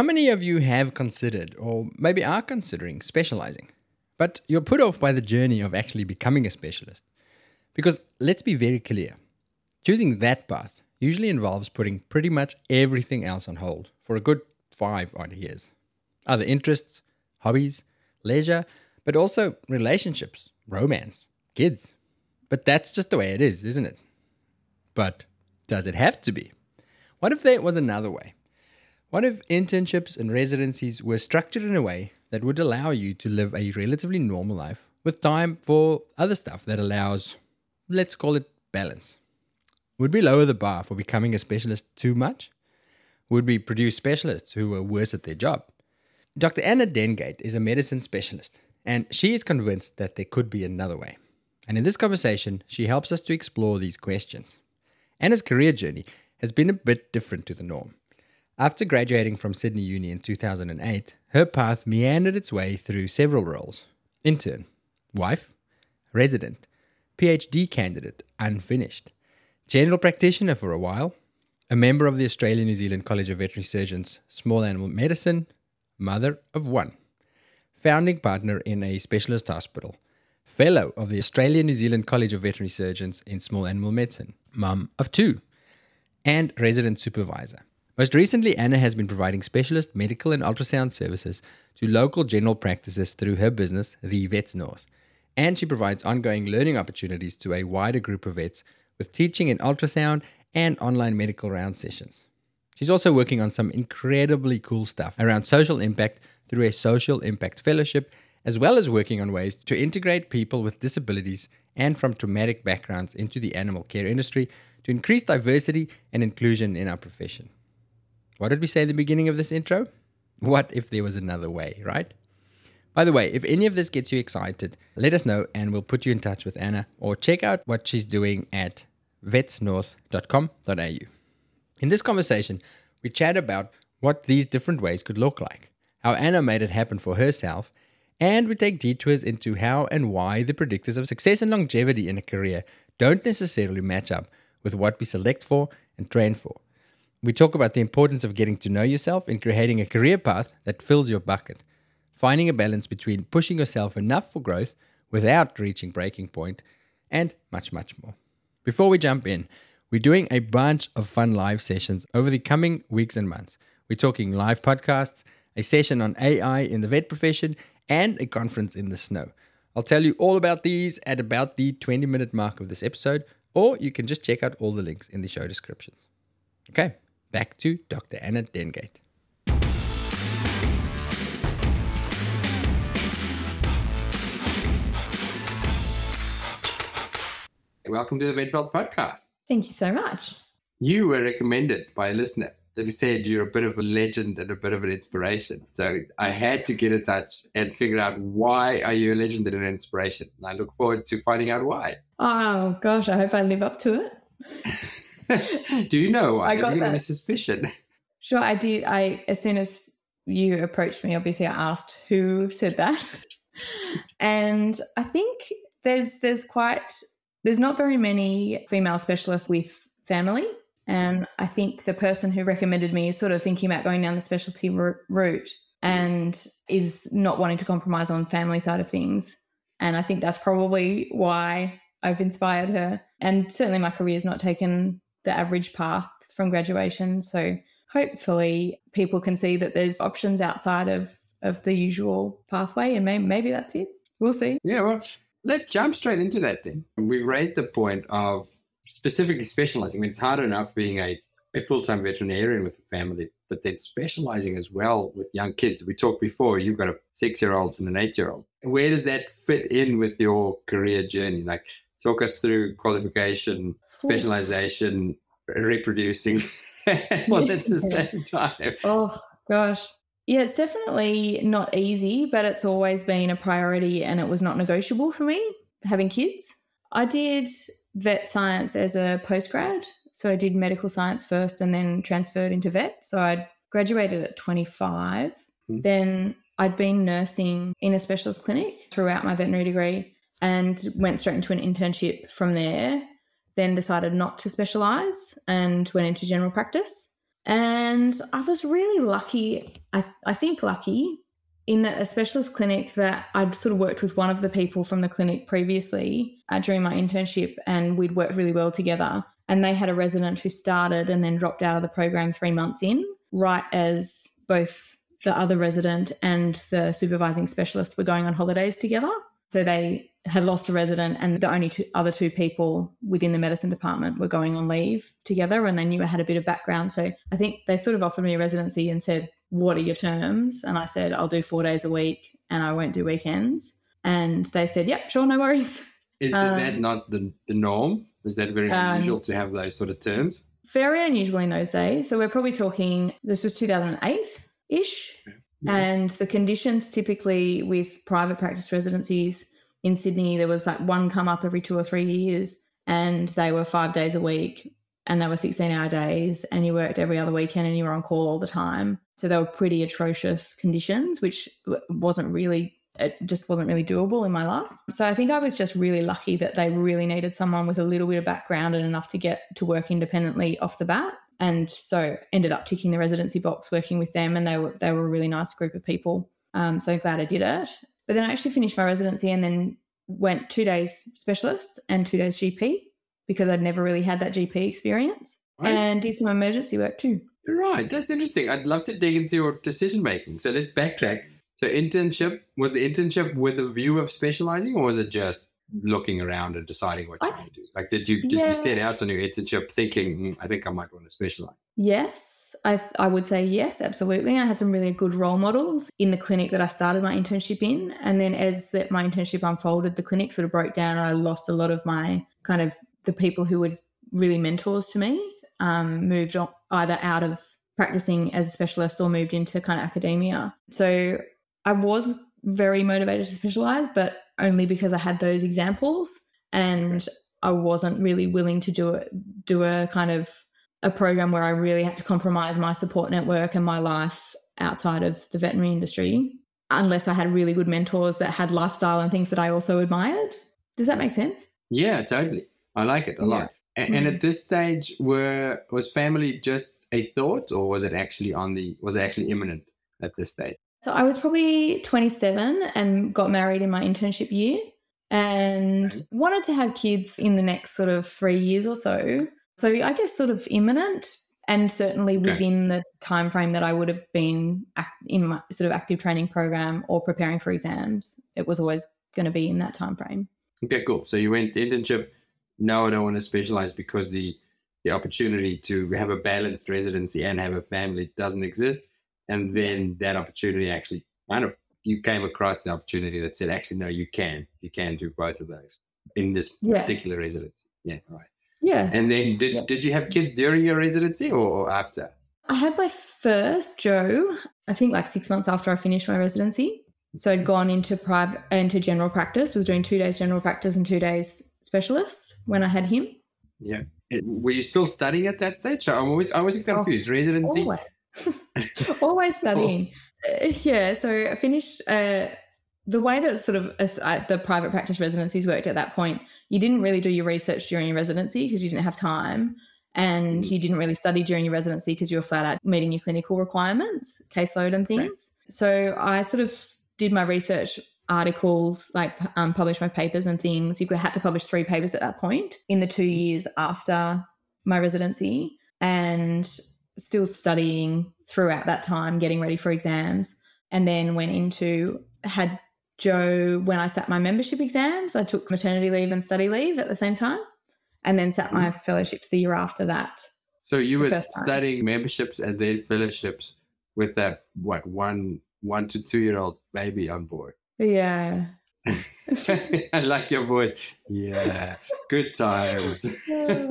How many of you have considered, or maybe are considering, specializing? But you're put off by the journey of actually becoming a specialist. Because let's be very clear choosing that path usually involves putting pretty much everything else on hold for a good five odd years. Other interests, hobbies, leisure, but also relationships, romance, kids. But that's just the way it is, isn't it? But does it have to be? What if there was another way? What if internships and residencies were structured in a way that would allow you to live a relatively normal life with time for other stuff that allows, let's call it balance? Would we lower the bar for becoming a specialist too much? Would we produce specialists who were worse at their job? Dr. Anna Dengate is a medicine specialist, and she is convinced that there could be another way. And in this conversation, she helps us to explore these questions. Anna's career journey has been a bit different to the norm. After graduating from Sydney Uni in 2008, her path meandered its way through several roles. Intern, wife, resident, PhD candidate, unfinished, general practitioner for a while, a member of the Australia New Zealand College of Veterinary Surgeons Small Animal Medicine, mother of one, founding partner in a specialist hospital, fellow of the Australia New Zealand College of Veterinary Surgeons in Small Animal Medicine, mum of two, and resident supervisor. Most recently, Anna has been providing specialist medical and ultrasound services to local general practices through her business, The Vets North. And she provides ongoing learning opportunities to a wider group of vets with teaching in ultrasound and online medical round sessions. She's also working on some incredibly cool stuff around social impact through a social impact fellowship, as well as working on ways to integrate people with disabilities and from traumatic backgrounds into the animal care industry to increase diversity and inclusion in our profession. What did we say at the beginning of this intro? What if there was another way, right? By the way, if any of this gets you excited, let us know and we'll put you in touch with Anna or check out what she's doing at vetsnorth.com.au. In this conversation, we chat about what these different ways could look like, how Anna made it happen for herself, and we take detours into how and why the predictors of success and longevity in a career don't necessarily match up with what we select for and train for. We talk about the importance of getting to know yourself and creating a career path that fills your bucket, finding a balance between pushing yourself enough for growth without reaching breaking point, and much, much more. Before we jump in, we're doing a bunch of fun live sessions over the coming weeks and months. We're talking live podcasts, a session on AI in the vet profession, and a conference in the snow. I'll tell you all about these at about the 20 minute mark of this episode, or you can just check out all the links in the show descriptions. Okay, Back to Dr. Anna Dengate. Welcome to the VetVault podcast. Thank you so much. You were recommended by a listener that we said you're a bit of a legend and a bit of an inspiration. So I had to get in touch and figure out why are you a legend and an inspiration. And I look forward to finding out why. Oh gosh, I hope I live up to it. Do you know? I got a suspicion. Sure, I did. I as soon as you approached me, obviously I asked who said that, and I think there's there's quite there's not very many female specialists with family, and I think the person who recommended me is sort of thinking about going down the specialty route and is not wanting to compromise on family side of things, and I think that's probably why I've inspired her. And certainly my career has not taken the average path from graduation. So hopefully people can see that there's options outside of, of the usual pathway and maybe, maybe that's it. We'll see. Yeah, well, let's jump straight into that then. We raised the point of specifically specializing. I mean, it's hard enough being a, a full time veterinarian with a family, but then specializing as well with young kids. We talked before, you've got a six year old and an eight year old. Where does that fit in with your career journey? Like, talk us through qualification, specialization, reproducing, what's at the same time. Oh gosh. Yeah, it's definitely not easy, but it's always been a priority and it was not negotiable for me having kids. I did vet science as a postgrad. So I did medical science first and then transferred into vet. So I graduated at 25. Mm-hmm. Then I'd been nursing in a specialist clinic throughout my veterinary degree and went straight into an internship from there. Then decided not to specialize and went into general practice. And I was really lucky I, I think lucky in that a specialist clinic that I'd sort of worked with one of the people from the clinic previously uh, during my internship, and we'd worked really well together. And they had a resident who started and then dropped out of the program three months in, right as both the other resident and the supervising specialist were going on holidays together. So they had lost a resident, and the only two, other two people within the medicine department were going on leave together, and they knew I had a bit of background. So I think they sort of offered me a residency and said, What are your terms? And I said, I'll do four days a week and I won't do weekends. And they said, Yep, sure, no worries. Is, is um, that not the, the norm? Is that very um, unusual to have those sort of terms? Very unusual in those days. So we're probably talking, this was 2008 ish. Yeah. And the conditions typically with private practice residencies in Sydney, there was like one come up every two or three years, and they were five days a week and they were 16 hour days, and you worked every other weekend and you were on call all the time. So they were pretty atrocious conditions, which wasn't really it just wasn't really doable in my life. So I think I was just really lucky that they really needed someone with a little bit of background and enough to get to work independently off the bat. And so ended up ticking the residency box working with them and they were they were a really nice group of people. Um, so glad I did it. But then I actually finished my residency and then went two days specialist and two days GP because I'd never really had that GP experience right. and did some emergency work too. Right, that's interesting. I'd love to dig into your decision making. So let's backtrack. So internship was the internship with a view of specializing, or was it just looking around and deciding what you want to do? Like, did you did yeah. you set out on your internship thinking, mm, I think I might want to specialize? Yes, I I would say yes, absolutely. I had some really good role models in the clinic that I started my internship in, and then as that my internship unfolded, the clinic sort of broke down, and I lost a lot of my kind of the people who were really mentors to me. Um, moved on either out of practicing as a specialist or moved into kind of academia. So I was very motivated to specialize, but only because I had those examples and I wasn't really willing to do it, do a kind of a program where I really had to compromise my support network and my life outside of the veterinary industry, unless I had really good mentors that had lifestyle and things that I also admired. Does that make sense? Yeah, totally. I like it a yeah. lot. And, and, at this stage, were was family just a thought, or was it actually on the was it actually imminent at this stage? So I was probably 27 and got married in my internship year and wanted to have kids in the next sort of three years or so. So I guess sort of imminent and certainly okay. within the time frame that I would have been in my sort of active training program or preparing for exams. It was always going to be in that time frame. Okay, cool. So you went internship. No, I don't want to specialize because the the opportunity to have a balanced residency and have a family doesn't exist and then that opportunity actually kind of you came across the opportunity that said actually no you can you can do both of those in this yeah. particular residency yeah right yeah and then did yeah. did you have kids during your residency or after i had my first joe i think like six months after i finished my residency so i'd gone into private into general practice was doing two days general practice and two days specialist when i had him yeah were you still studying at that stage i'm always i was oh, confused oh, residency always. Always studying. Oh. Uh, yeah. So I finished. Uh, the way that sort of uh, the private practice residencies worked at that point, you didn't really do your research during your residency because you didn't have time, and mm. you didn't really study during your residency because you were flat out meeting your clinical requirements, caseload, and things. Right. So I sort of did my research articles, like um, published my papers and things. You had to publish three papers at that point in the two years after my residency, and still studying throughout that time, getting ready for exams, and then went into had Joe when I sat my membership exams. I took maternity leave and study leave at the same time, and then sat my mm-hmm. fellowships the year after that. So you were studying memberships and then fellowships with that what one one to two year old baby on board. Yeah. I like your voice. Yeah. Good times. Do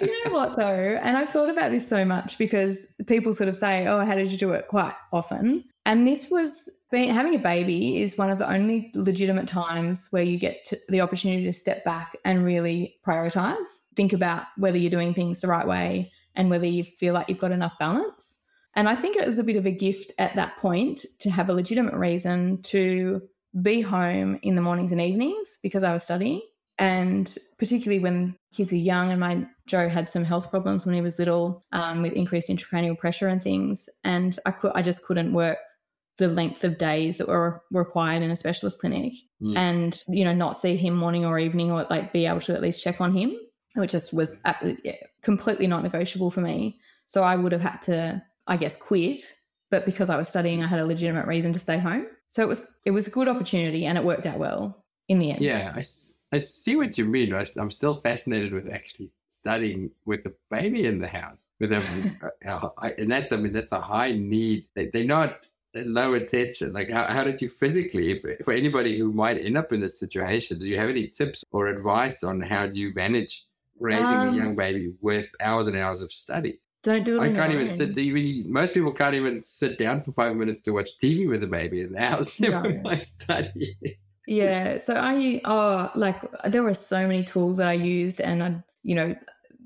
you know what though? And I've thought about this so much because people sort of say, "Oh, how did you do it?" Quite often, and this was being, having a baby is one of the only legitimate times where you get the opportunity to step back and really prioritize, think about whether you're doing things the right way and whether you feel like you've got enough balance. And I think it was a bit of a gift at that point to have a legitimate reason to be home in the mornings and evenings because I was studying And particularly when kids are young, and my Joe had some health problems when he was little um, with increased intracranial pressure and things. And I could, I just couldn't work the length of days that were required in a specialist clinic Mm. and, you know, not see him morning or evening or like be able to at least check on him, which just was completely not negotiable for me. So I would have had to, I guess, quit. But because I was studying, I had a legitimate reason to stay home. So it was it was a good opportunity and it worked out well in the end. Yeah, I see what you mean. I, am still fascinated with actually studying with a baby in the house. With them, and that's I mean that's a high need. They, they're not low attention. Like how, how did you physically, if for anybody who might end up in this situation, do you have any tips or advice on how do you manage raising Um, a young baby with hours and hours of study? Don't do it. I can't even own. sit. Even most people can't even sit down for five minutes to watch TV with a baby in the house. No. mind study. Yeah. So I oh like there were so many tools that I used and I you know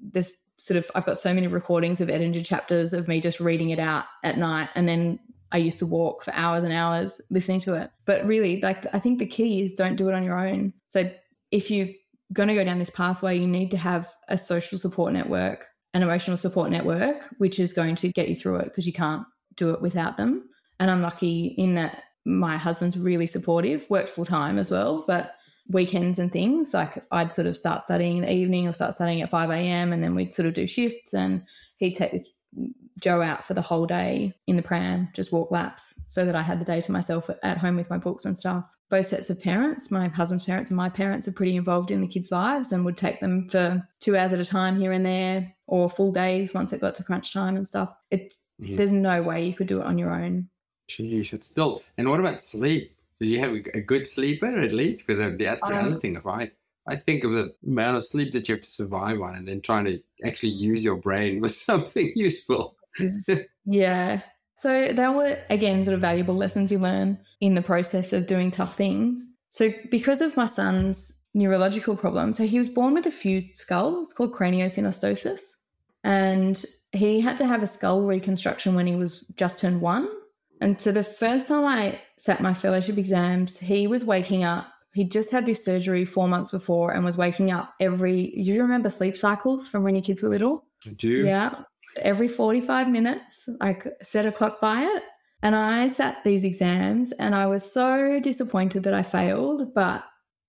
this sort of I've got so many recordings of Ettinger chapters of me just reading it out at night and then I used to walk for hours and hours listening to it. But really like I think the key is don't do it on your own. So if you're going to go down this pathway you need to have a social support network, an emotional support network which is going to get you through it because you can't do it without them. And I'm lucky in that my husband's really supportive, worked full time as well, but weekends and things, like I'd sort of start studying in the evening or start studying at 5 a.m. and then we'd sort of do shifts and he'd take Joe out for the whole day in the pram, just walk laps so that I had the day to myself at- home with my books and stuff. Both sets of parents, my husband's parents and my parents, are pretty involved in the kids' lives and would take them for two hours at a time here and there or full days once it got to crunch time and stuff. It's Mhm. there's no way you could do it on your own. Jeez, it's still. And what about sleep? Did you have a good sleeper at least? Because that's the Um, other thing. If I, I think of the amount of sleep that you have to survive on, and then trying to actually use your brain with something useful. Yeah. So they were again sort of valuable lessons you learn in the process of doing tough things. So because of my son's neurological problem, so he was born with a fused skull. It's called craniosynostosis, and he had to have a skull reconstruction when he was just turned one. And so the first time I sat my fellowship exams, he was waking up. He'd just had this surgery four months before and was waking up every. You remember sleep cycles from when your kids were little? Do? Yeah. Every 45 minutes, I set a clock by it. And I sat these exams and I was so disappointed that I failed, but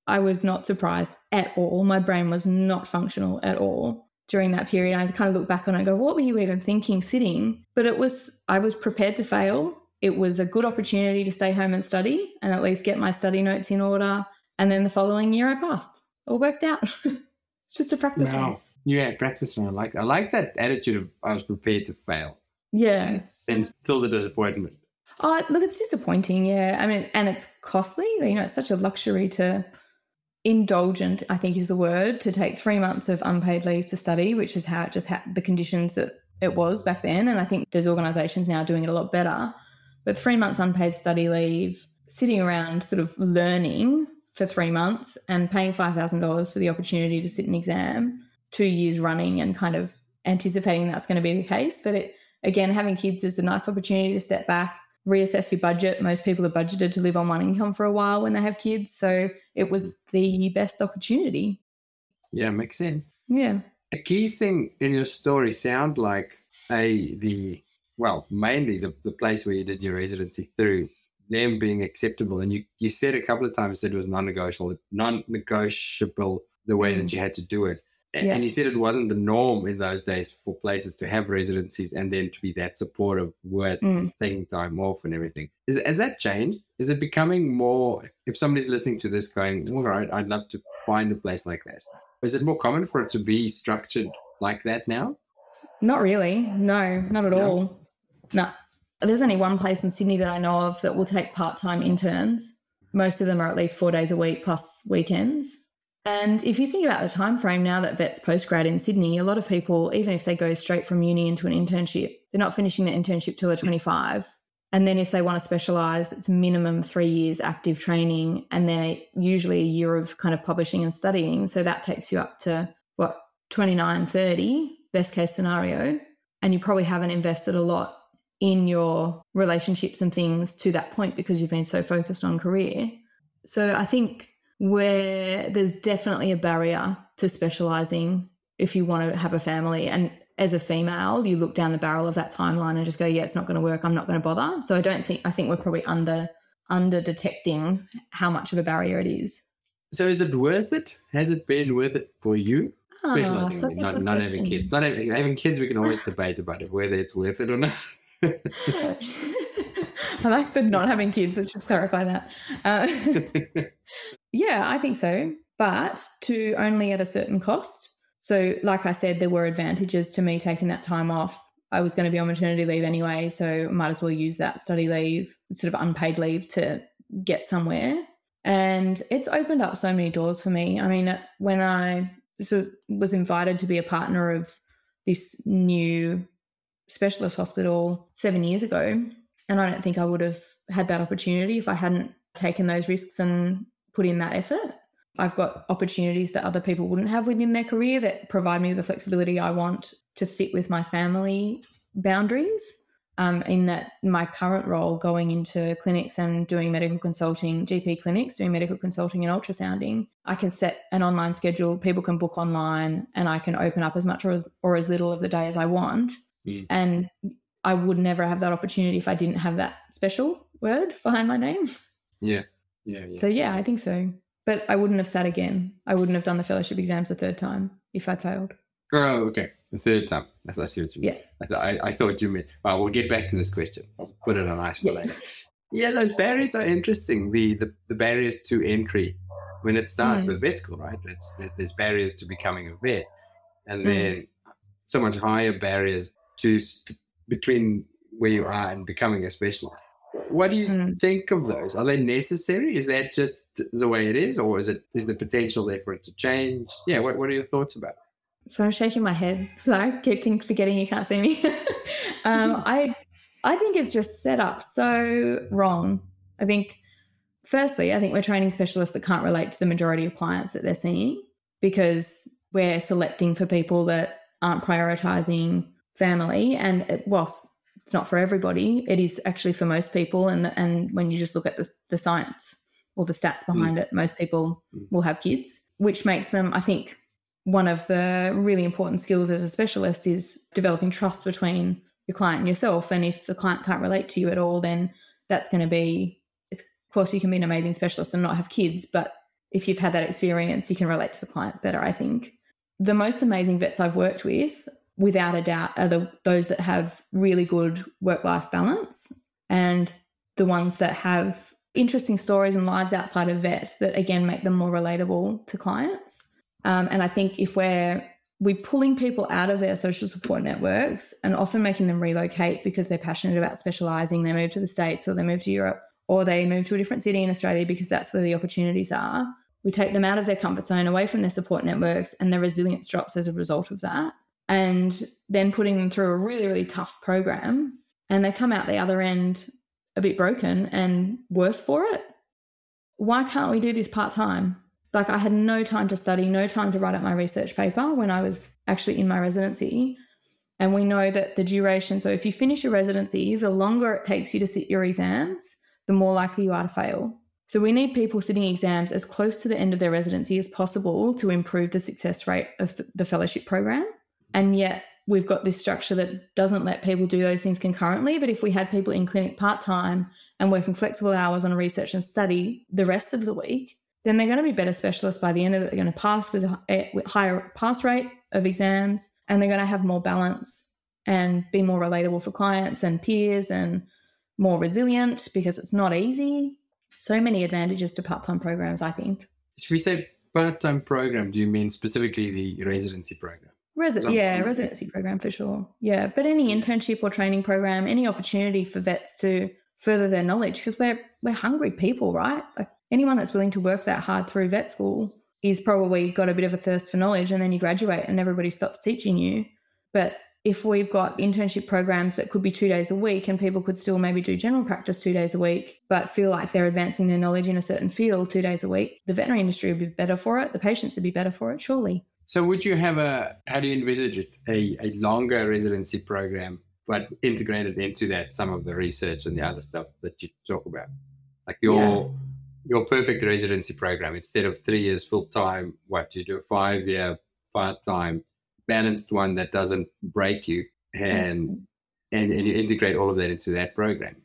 I was not surprised at all. My brain was not functional at all during that period. I kind of look back on it and go, what were you even thinking sitting? But it was, I was prepared to fail. It was a good opportunity to stay home and study and at least get my study notes in order. And then the following year I passed. All worked out. it's just a practice. Wow. Round. Yeah, practice. and I like. I like that attitude of I was prepared to fail, Yeah. and still the disappointment. Oh, look, it's disappointing. Yeah. I mean, and it's costly. You know, it's such a luxury to indulgent, I think is the word, to take three months of unpaid leave to study, which is how it just had the conditions that it was back then. And I think there's organizations now doing it a lot better. But three months unpaid study leave, sitting around sort of learning for three months and paying $5,000 for the opportunity to sit an exam two years running and kind of anticipating that's going to be the case. But it, again, having kids is a nice opportunity to step back, reassess your budget. Most people are budgeted to live on one income for a while when they have kids. So it was the best opportunity. Yeah, makes sense. Yeah. A key thing in your story sounds like a the well, mainly the, the place where you did your residency through them being acceptable. And you, you said a couple of times that it was non-negotiable, non-negotiable the way that mm. you had to do it. Yeah. And you said it wasn't the norm in those days for places to have residencies and then to be that supportive with Mm. taking time off and everything. Is, has that changed? Is it becoming more, if somebody's listening to this going, all right, I'd love to find a place like this. Is it more common for it to be structured like that now? Not really. No, not at No? all. No. There's only one place in Sydney that I know of that will take part time interns. Most of them are at least four days a week plus weekends. And if you think about the time frame now that vets postgrad in Sydney, a lot of people, even if they go straight from uni into an internship, they're not finishing the internship till they're 25. And then if they want to specialize, it's minimum three years active training and then usually a year of kind of publishing and studying. So that takes you up to what, 29, 30, best case scenario. And you probably haven't invested a lot in your relationships and things to that point because you've been so focused on career. So I think where there's definitely a barrier to specializing if you want to have a family. And as a female, you look down the barrel of that timeline and just go, yeah, it's not going to work. I'm not going to bother. So I don't think, I think we're probably under, under detecting how much of a barrier it is. So is it worth it? Has it been worth it for you? Oh, Specializing, not, not having kids. Not having, having kids, we can always debate about it, whether it's worth it or not. I like the not having kids. Let's just clarify that. Uh, yeah, I think so, but to only at a certain cost. So, like I said, there were advantages to me taking that time off. I was going to be on maternity leave anyway, so might as well use that study leave, sort of unpaid leave, to get somewhere. And it's opened up so many doors for me. I mean, when I was invited to be a partner of this new specialist hospital seven years ago, and I don't think I would have had that opportunity if I hadn't taken those risks and put in that effort. I've got opportunities that other people wouldn't have within their career that provide me the flexibility I want to fit with my family boundaries. Um, in that, my current role going into clinics and doing medical consulting, GP clinics, doing medical consulting and ultrasounding, I can set an online schedule. People can book online, and I can open up as much or, or as little of the day as I want. Mm. And I would never have that opportunity if I didn't have that special word behind my name. yeah. Yeah. Yeah. So yeah, I think so. But I wouldn't have sat again. I wouldn't have done the fellowship exams a third time if I'd failed. Oh, okay. The third time. I, I see what you mean. Yeah. I, I, I thought you meant. Well, we'll get back to this question. I'll put it on ice for Yeah. later. Yeah, those barriers are interesting. The, the the barriers to entry when it starts Mm. with vet school, right? It's there's, there's barriers to becoming a vet, and Mm. then so much higher barriers to between where you are and becoming a specialist. What do you Mm. think of those? Are they necessary? Is that just the way it is, or is it is the potential there for it to change? Yeah. What What are your thoughts about? it? So I'm shaking my head. Sorry, keep forgetting you can't see me. um, I I think it's just set up so wrong. I think, firstly, I think we're training specialists that can't relate to the majority of clients that they're seeing because we're selecting for people that aren't prioritizing family. And whilst it's not for everybody, it is actually for most people. And and when you just look at the, the science or the stats behind it, most people Mm. will have kids, which makes them, I think, one of the really important skills as a specialist is developing trust between your client and yourself. And if the client can't relate to you at all, then that's going to be, it's, of course, you can be an amazing specialist and not have kids, but if you've had that experience, you can relate to the client better, I think. The most amazing vets I've worked with, without a doubt, are the, those that have really good work life balance and the ones that have interesting stories and lives outside of vet that, again, make them more relatable to clients. Um, and I think if we're we're pulling people out of their social support networks and often making them relocate because they're passionate about specializing, they move to the States or they move to Europe or they move to a different city in Australia because that's where the opportunities are. We take them out of their comfort zone, away from their support networks, and their resilience drops as a result of that. And then putting them through a really, really tough program, and they come out the other end a bit broken and worse for it. Why can't we do this part time? Like I had no time to study, no time to write up my research paper when I was actually in my residency. And we know that the duration, so if you finish your residency, the longer it takes you to sit your exams, the more likely you are to fail. So we need people sitting exams as close to the end of their residency as possible to improve the success rate of the fellowship program. And yet we've got this structure that doesn't let people do those things concurrently. But if we had people in clinic part time and working flexible hours on research and study the rest of the week, then they're going to be better specialists by the end of it. They're going to pass with a eh, with higher pass rate of exams and they're going to have more balance and be more relatable for clients and peers and more resilient because it's not easy. So many advantages to part time programs, I think. If we say part-time program, do you mean specifically the residency program? Resi- yeah, residency program for sure. Yeah, but any internship or training program, any opportunity for vets to further their knowledge because we're we're hungry people, right? Like anyone that's willing to work that hard through vet school is probably got a bit of a thirst for knowledge, and then you graduate and everybody stops teaching you. But if we've got internship programs that could be two days a week and people could still maybe do general practice two days a week, but feel like they're advancing their knowledge in a certain field two days a week, the veterinary industry would be better for it. The patients would be better for it, surely. So would you have a, how do you envisage it, a, a longer residency program, but integrated into that some of the research and the other stuff that you talk about? Like your your perfect residency program instead of three years full time. What do you do five year part time balanced one that doesn't break you, and mm-hmm. and and you integrate all of that into that program.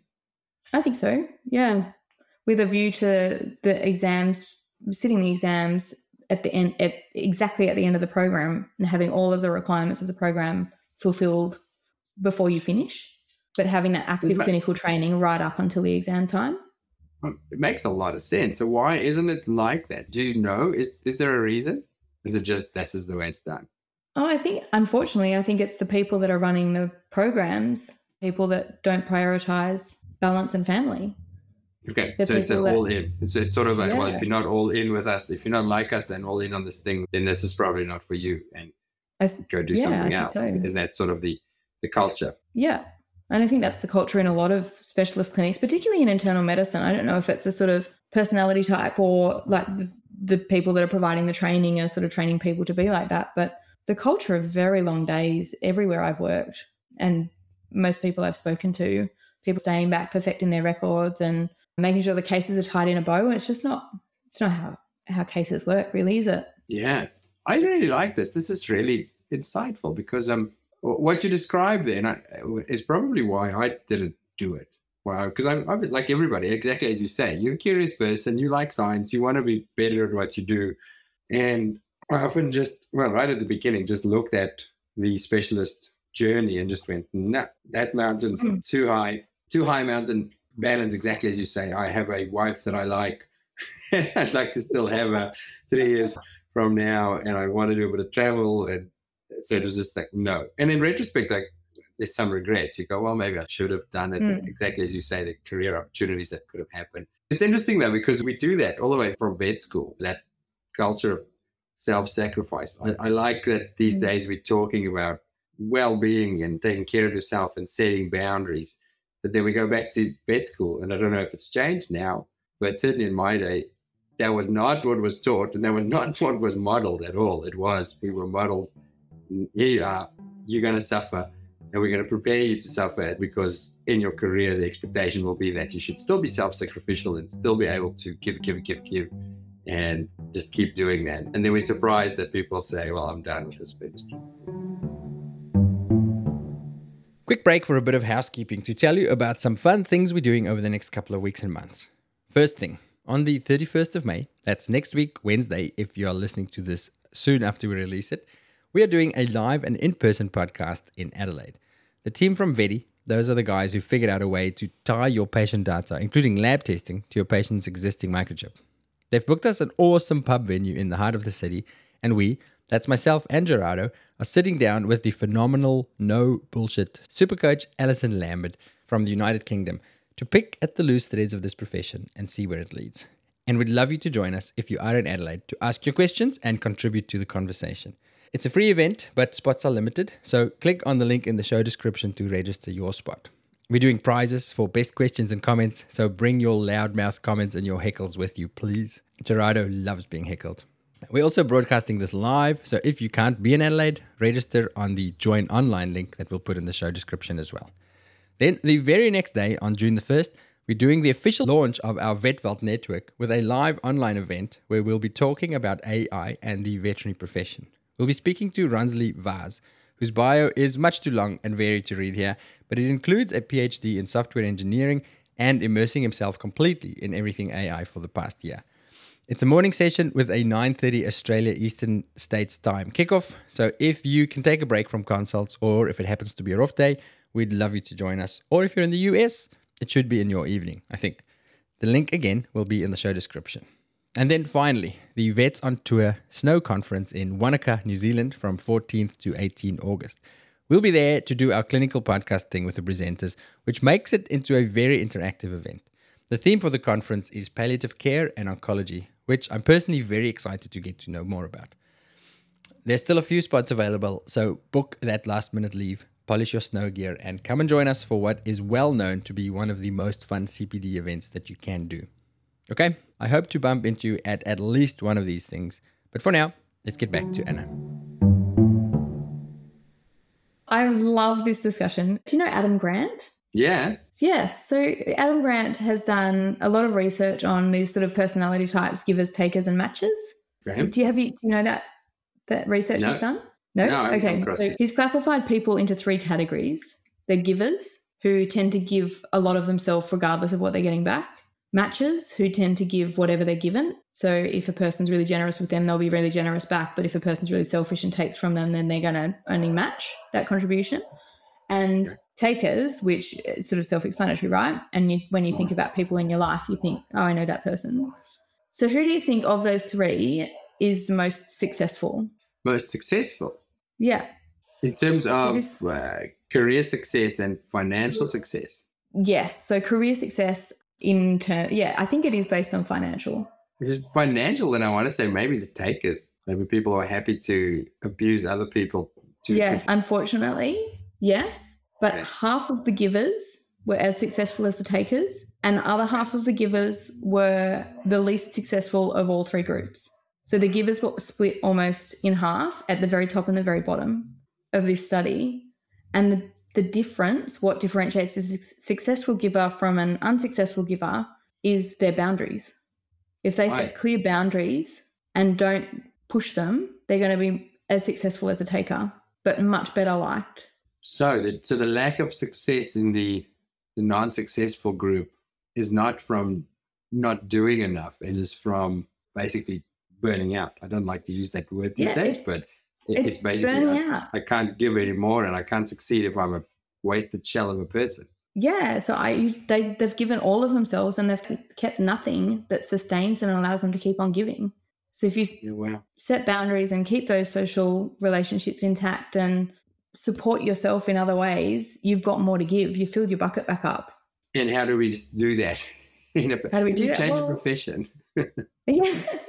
I think so. Yeah, with a view to the exams, sitting the exams at the end, at exactly at the end of the program, and having all of the requirements of the program fulfilled before you finish, but having that active clinical training right up until the exam time. It makes a lot of sense. So why isn't it like that? Do you know? Is is there a reason? Is it just this is the way it's done? Oh, I think unfortunately, I think it's the people that are running the programs, people that don't prioritize balance and family. Okay, so it's an all in. It's, it's sort of like, yeah. well, if you're not all in with us, if you're not like us and all in on this thing, then this is probably not for you. And th- go do yeah, something else. So. Is, is that sort of the the culture? Yeah, and I think that's the culture in a lot of specialist clinics, particularly in internal medicine. I don't know if it's a sort of personality type or like the, the people that are providing the training are sort of training people to be like that. But the culture of very long days everywhere I've worked and most people I've spoken to, people staying back, perfecting their records and making sure the cases are tied in a bow. And it's just not, it's not how, how cases work, really, is it? Yeah. I really like this. This is really insightful because um, what you described then is probably why I didn't do it. Wow, because I'm, I'm, like everybody, exactly as you say. You're a curious person. You like science. You want to be better at what you do, and I often just, well, right at the beginning, just looked at the specialist journey and just went, no, nah, that mountain's mm. too high, too high mountain. Balance exactly as you say. I have a wife that I like. I'd like to still have her three years from now, and I want to do a bit of travel and so it was just like no. And in retrospect, like there's some regrets. You go, well, maybe I should have done it mm. exactly as you say, the career opportunities that could have happened. It's interesting though because we do that all the way from vet school. That culture of self-sacrifice. I, I like that these mm. days we're talking about well-being and taking care of yourself and setting boundaries. But then we go back to vet school, and I don't know if it's changed now, but certainly in my day, that was not what was taught, and that was not what was modeled at all. It was we were modeled here you are, you're going to suffer, and we're going to prepare you to suffer because in your career, the expectation will be that you should still be self sacrificial and still be able to give, give, give, give, and just keep doing that. And then we're surprised that people say, Well, I'm done with this industry. Quick break for a bit of housekeeping to tell you about some fun things we're doing over the next couple of weeks and months. First thing, on the 31st of May, that's next week, Wednesday, if you are listening to this soon after we release it, we are doing a live and in person podcast in Adelaide. The team from Vedi, those are the guys who figured out a way to tie your patient data, including lab testing, to your patient's existing microchip. They've booked us an awesome pub venue in the heart of the city, and we, that's myself and Gerardo, are sitting down with the phenomenal, no bullshit super coach Alison Lambert from the United Kingdom to pick at the loose threads of this profession and see where it leads. And we'd love you to join us if you are in Adelaide to ask your questions and contribute to the conversation. It's a free event, but spots are limited, so click on the link in the show description to register your spot. We're doing prizes for best questions and comments, so bring your loudmouth comments and your heckles with you, please. Gerardo loves being heckled. We're also broadcasting this live, so if you can't be in Adelaide, register on the join online link that we'll put in the show description as well. Then, the very next day, on June the 1st, we're doing the official launch of our VetVault network with a live online event where we'll be talking about AI and the veterinary profession. We'll be speaking to Ransley Vaz, whose bio is much too long and varied to read here, but it includes a PhD in software engineering and immersing himself completely in everything AI for the past year. It's a morning session with a 9:30 Australia Eastern States time kickoff. So if you can take a break from consults or if it happens to be a off day, we'd love you to join us. Or if you're in the US, it should be in your evening, I think. The link again will be in the show description. And then finally, the Vets on Tour Snow Conference in Wanaka, New Zealand from 14th to 18 August. We'll be there to do our clinical podcast thing with the presenters, which makes it into a very interactive event. The theme for the conference is palliative care and oncology, which I'm personally very excited to get to know more about. There's still a few spots available, so book that last minute leave, polish your snow gear, and come and join us for what is well known to be one of the most fun CPD events that you can do. Okay, I hope to bump into you at at least one of these things. But for now, let's get back to Anna. I love this discussion. Do you know Adam Grant? Yeah. Yes. So Adam Grant has done a lot of research on these sort of personality types, givers, takers, and matchers. Okay. Do you have you do you know that that research No. he's done? No. No, I haven't come okay. So he's classified people into three categories: they're givers who tend to give a lot of themselves regardless of what they're getting back. matchers, who tend to give whatever they're given. So if a person's really generous with them, they'll be really generous back. But if a person's really selfish and takes from them, then they're going to only match that contribution. And Okay. Takers, which is sort of self-explanatory, right? And you, when you think about people in your life, you think, "Oh, I know that person." So who do you think of those three is the most successful? Most successful Yeah. in terms of uh, career success and financial success. Yes. So career success in turn, yeah, I think it is based on financial. Because financial, then I want to say maybe the takers, maybe people who are happy to abuse other people. To Yes, unfortunately, yes. But Okay. half of the givers were as successful as the takers, and the other half of the givers were the least successful of all three groups. So the givers were split almost in half at the very top and the very bottom of this study. And the, the difference, what differentiates a successful giver from an unsuccessful giver, is their boundaries. If they Right. set clear boundaries and don't push them, they're going to be as successful as a taker, but much better liked. So, the, so the lack of success in the the non-successful group is not from not doing enough. It is from basically burning out. I don't like to use that word these Yeah, days, but it, it's, It's basically I. I can't give anymore, and I can't succeed if I'm a wasted shell of a person. Yeah, so I they they've given all of themselves and they've kept nothing that sustains them and allows them to keep on giving. So if you Yeah, wow. set boundaries and keep those social relationships intact and support yourself in other ways, you've got more to give. You filled your bucket back up. And how do we do that? In a, How do we do change Well- a profession? Yeah,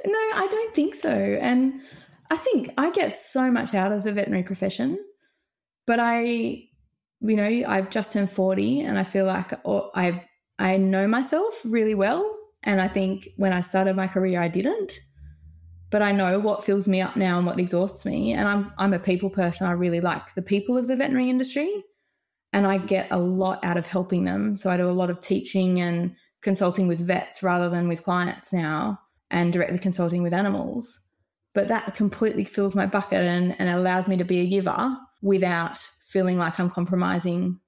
no, I don't think so. And I think I get so much out of the veterinary profession, but I, you know, I've just turned 40 and I feel like oh, I, I know myself really well. And I think when I started my career, I didn't. But I know what fills me up now and what exhausts me. And I'm, I'm a people person. I really like the people of the veterinary industry. And I get a lot out of helping them. So I do a lot of teaching and consulting with vets rather than with clients now and directly consulting with animals. But that completely fills my bucket and, and allows me to be a giver without feeling like I'm compromising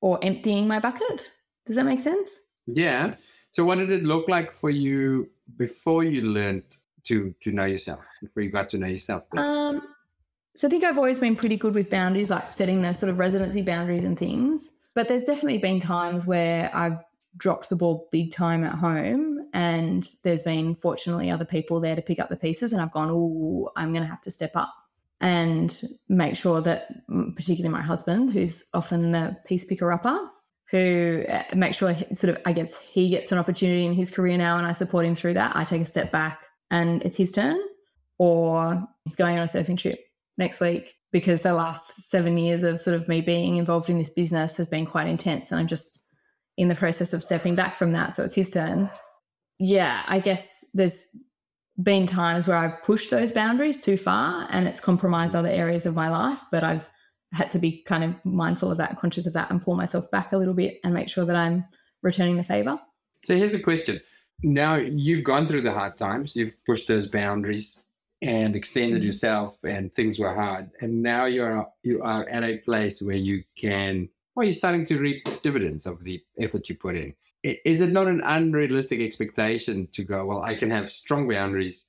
or emptying my bucket. Does that make sense? Yeah. So, what did it look like for you before you learned to to know yourself? Before you got to know yourself? Um, so I think I've always been pretty good with boundaries, like setting those sort of residency boundaries and things. But there's definitely been times where I've dropped the ball big time at home, and there's been fortunately other people there to pick up the pieces, and I've gone, oh, I'm going to have to step up and make sure that, particularly my husband, who's often the piece picker upper, who uh, make sure sort of I guess he gets an opportunity in his career now, and I support him through that. I take a step back, and it's his turn, or he's going on a surfing trip next week because the last seven years of sort of me being involved in this business has been quite intense, and I'm just in the process of stepping back from that. So it's his turn. Yeah, I guess there's been times where I've pushed those boundaries too far and it's compromised other areas of my life, but I've had to be kind of mindful of that, conscious of that, and pull myself back a little bit and make sure that I'm returning the favor. So here's a question. Now you've gone through the hard times, you've pushed those boundaries and extended Mhm. yourself and things were hard. And now you're you are at a place where you can well, you're starting to reap dividends of the effort you put in. Is it not an unrealistic expectation to go, well, I can have strong boundaries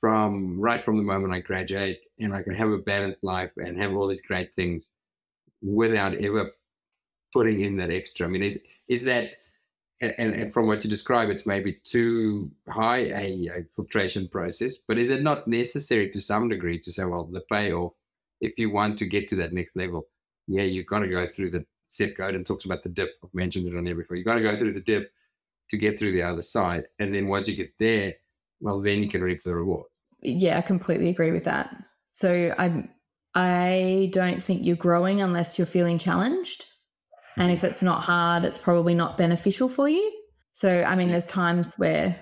from right from the moment I graduate and I can have a balanced life and have all these great things without ever putting in that extra? I mean, is is that and, and, from what you describe, it's maybe too high a, a filtration process. But is it not necessary to some degree to say, well, the payoff, if you want to get to that next level, yeah, you've got to go through the code and talks about the dip. I've mentioned it on here before. You've got to go through the dip to get through the other side. And then once you get there, well, then you can reap the reward. Yeah, I completely agree with that. So I I don't think you're growing unless you're feeling challenged. And if it's not hard, it's probably not beneficial for you. So I mean there's times where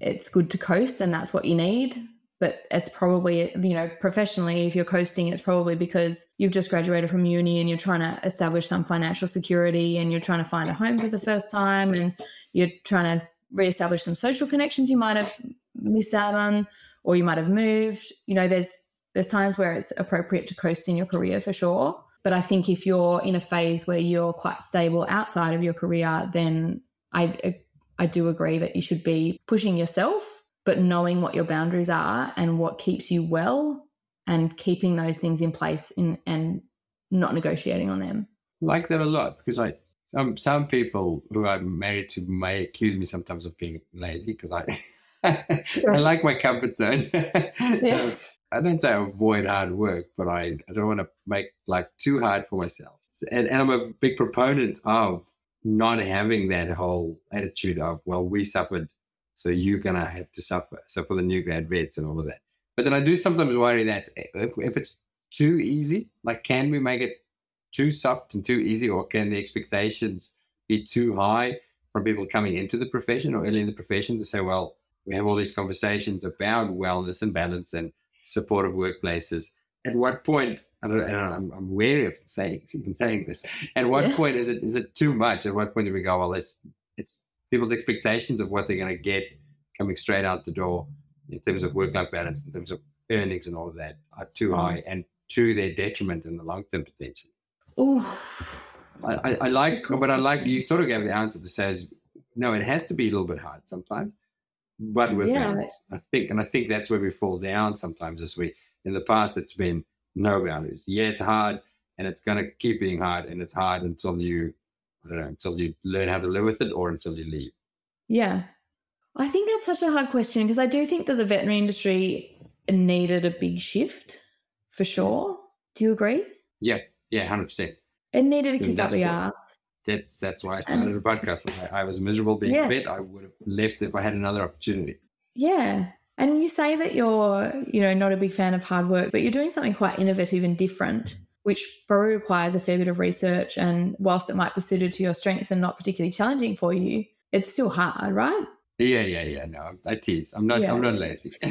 it's good to coast and that's what you need. but it's probably you know professionally if you're coasting it's probably because you've just graduated from uni and you're trying to establish some financial security and you're trying to find a home for the first time and you're trying to reestablish some social connections you might have missed out on or you might have moved you know there's there's times where it's appropriate to coast in your career for sure but i think if you're in a phase where you're quite stable outside of your career then i uh, i do agree that you should be pushing yourself but knowing what your boundaries are and what keeps you well and keeping those things in place in, and not negotiating on them. I like that a lot because I some some people who I'm married to may accuse me sometimes of being lazy because I I like my comfort zone. yeah. Um, I don't say I avoid hard work, but I, I don't want to make life too hard for myself. And, and I'm a big proponent of not having that whole attitude of, well, we suffered so you're going to have to suffer. So for the new grad vets and all of that. But then I do sometimes worry that if, if it's too easy, like can we make it too soft and too easy, or can the expectations be too high from people coming into the profession or early in the profession to say, well, we have all these conversations about wellness and balance and supportive workplaces. At what point, I don't, I don't I'm, I'm wary of saying even saying this. At what yeah. point is it is it too much? At what point do we go, well, it's it's people's expectations of what they're going to get coming straight out the door in terms of work life balance, in terms of earnings and all of that are too mm. high and to their detriment in the long term potential. Oh, I, I, I, like, but I like you sort of gave the answer that says, no, it has to be a little bit hard sometimes, but with yeah. boundaries. I think, and I think that's where we fall down sometimes as we, in the past, it's been no boundaries. Yeah, it's hard and it's going to keep being hard and it's hard until you I don't know, until you learn how to live with it or until you leave? Yeah. I think that's such a hard question because I do think that the veterinary industry needed a big shift for sure. Do you agree? Yeah, yeah, hundred percent. It needed to kick up the ass. That's that's why I started a podcast. Like I, I, was miserable being yes. a vet. I would have left if I had another opportunity. Yeah, and you say that you're, you know, not a big fan of hard work, but you're doing something quite innovative and different which probably requires a fair bit of research. And whilst it might be suited to your strengths and not particularly challenging for you, it's still hard, right? Yeah, yeah, yeah. No, I tease. I'm not. Yeah. I'm not lazy.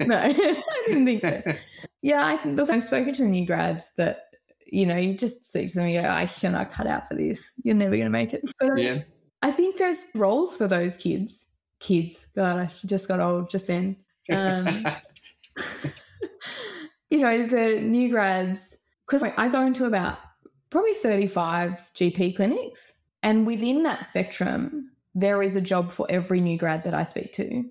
no, I didn't think so. Yeah, I look. I've spoken to the new grads that you know you just to them and go, "I cannot cut out for this. You're never going to make it." But yeah. I think there's roles for those kids. Kids. God, I just got old just then. Um, you know, the new grads because I go into about probably 35 GP clinics. And within that spectrum, there is a job for every new grad that I speak to.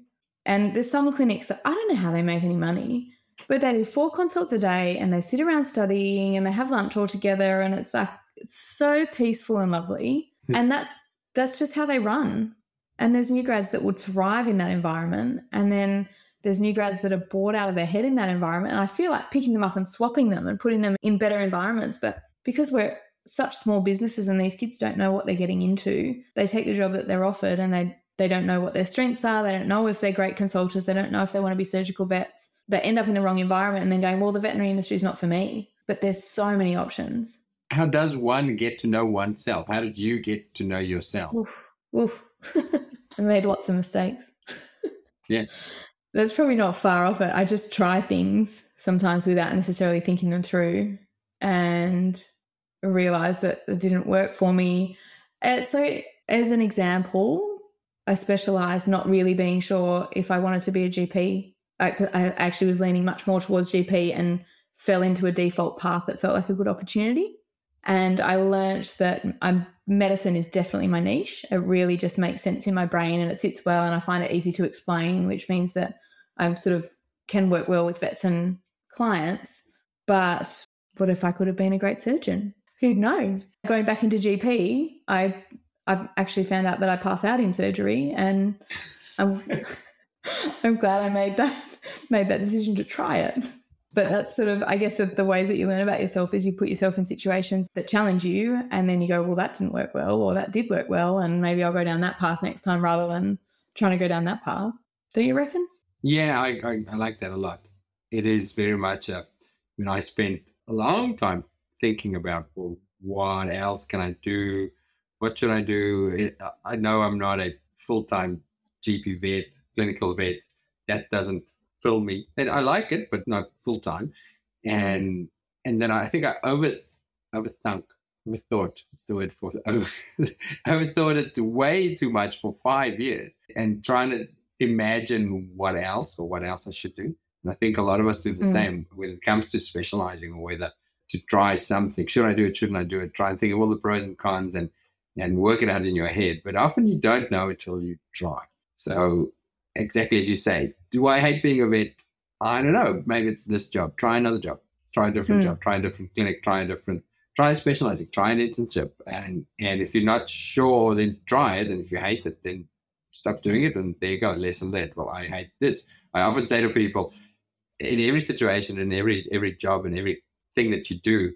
And there's some clinics that I don't know how they make any money, but they do four consults a day and they sit around studying and they have lunch all together. And it's like, it's so peaceful and lovely. And that's, that's just how they run. And there's new grads that would thrive in that environment. And then there's new grads that are bored out of their head in that environment. And I feel like picking them up and swapping them and putting them in better environments. But because we're such small businesses and these kids don't know what they're getting into, they take the job that they're offered and they they don't know what their strengths are. They don't know if they're great consultants. They don't know if they want to be surgical vets. They end up in the wrong environment and then going, well, the veterinary industry is not for me. But there's so many options. How does one get to know oneself? How did you get to know yourself? Oof, oof. I made lots of mistakes. yeah. That's probably not far off it. I just try things sometimes without necessarily thinking them through and realize that it didn't work for me. And so, as an example, I specialized not really being sure if I wanted to be a GP. I, I actually was leaning much more towards GP and fell into a default path that felt like a good opportunity. And I learned that I'm, medicine is definitely my niche. It really just makes sense in my brain and it sits well, and I find it easy to explain, which means that I sort of can work well with vets and clients. But what if I could have been a great surgeon? Who'd know? Going back into GP, I I actually found out that I pass out in surgery, and I'm I'm glad I made that made that decision to try it. But that's sort of, I guess, the way that you learn about yourself is you put yourself in situations that challenge you, and then you go, well, that didn't work well, or that did work well, and maybe I'll go down that path next time rather than trying to go down that path. Don't you reckon? Yeah, I, I, I like that a lot. It is very much a, you know, I spent a long time thinking about, well, what else can I do? What should I do? I know I'm not a full time GP vet, clinical vet. That doesn't fill me. And I like it, but not full time. And and then I think I over overthunk overthought. What's the word for? Over, overthought it way too much for five years and trying to imagine what else or what else I should do. And I think a lot of us do the mm. same when it comes to specializing or whether to try something. Should I do it? Shouldn't I do it? Try and think of all the pros and cons and and work it out in your head. But often you don't know until you try. So exactly as you say, do I hate being a vet? I don't know. Maybe it's this job. Try another job. Try a different mm. job. Try a different clinic. Try a different. Try specializing. Try an internship. And and if you're not sure, then try it. And if you hate it, then stop doing it. And there you go. Lesson learned. Well, I hate this. I often say to people, in every situation, in every every job, and every thing that you do,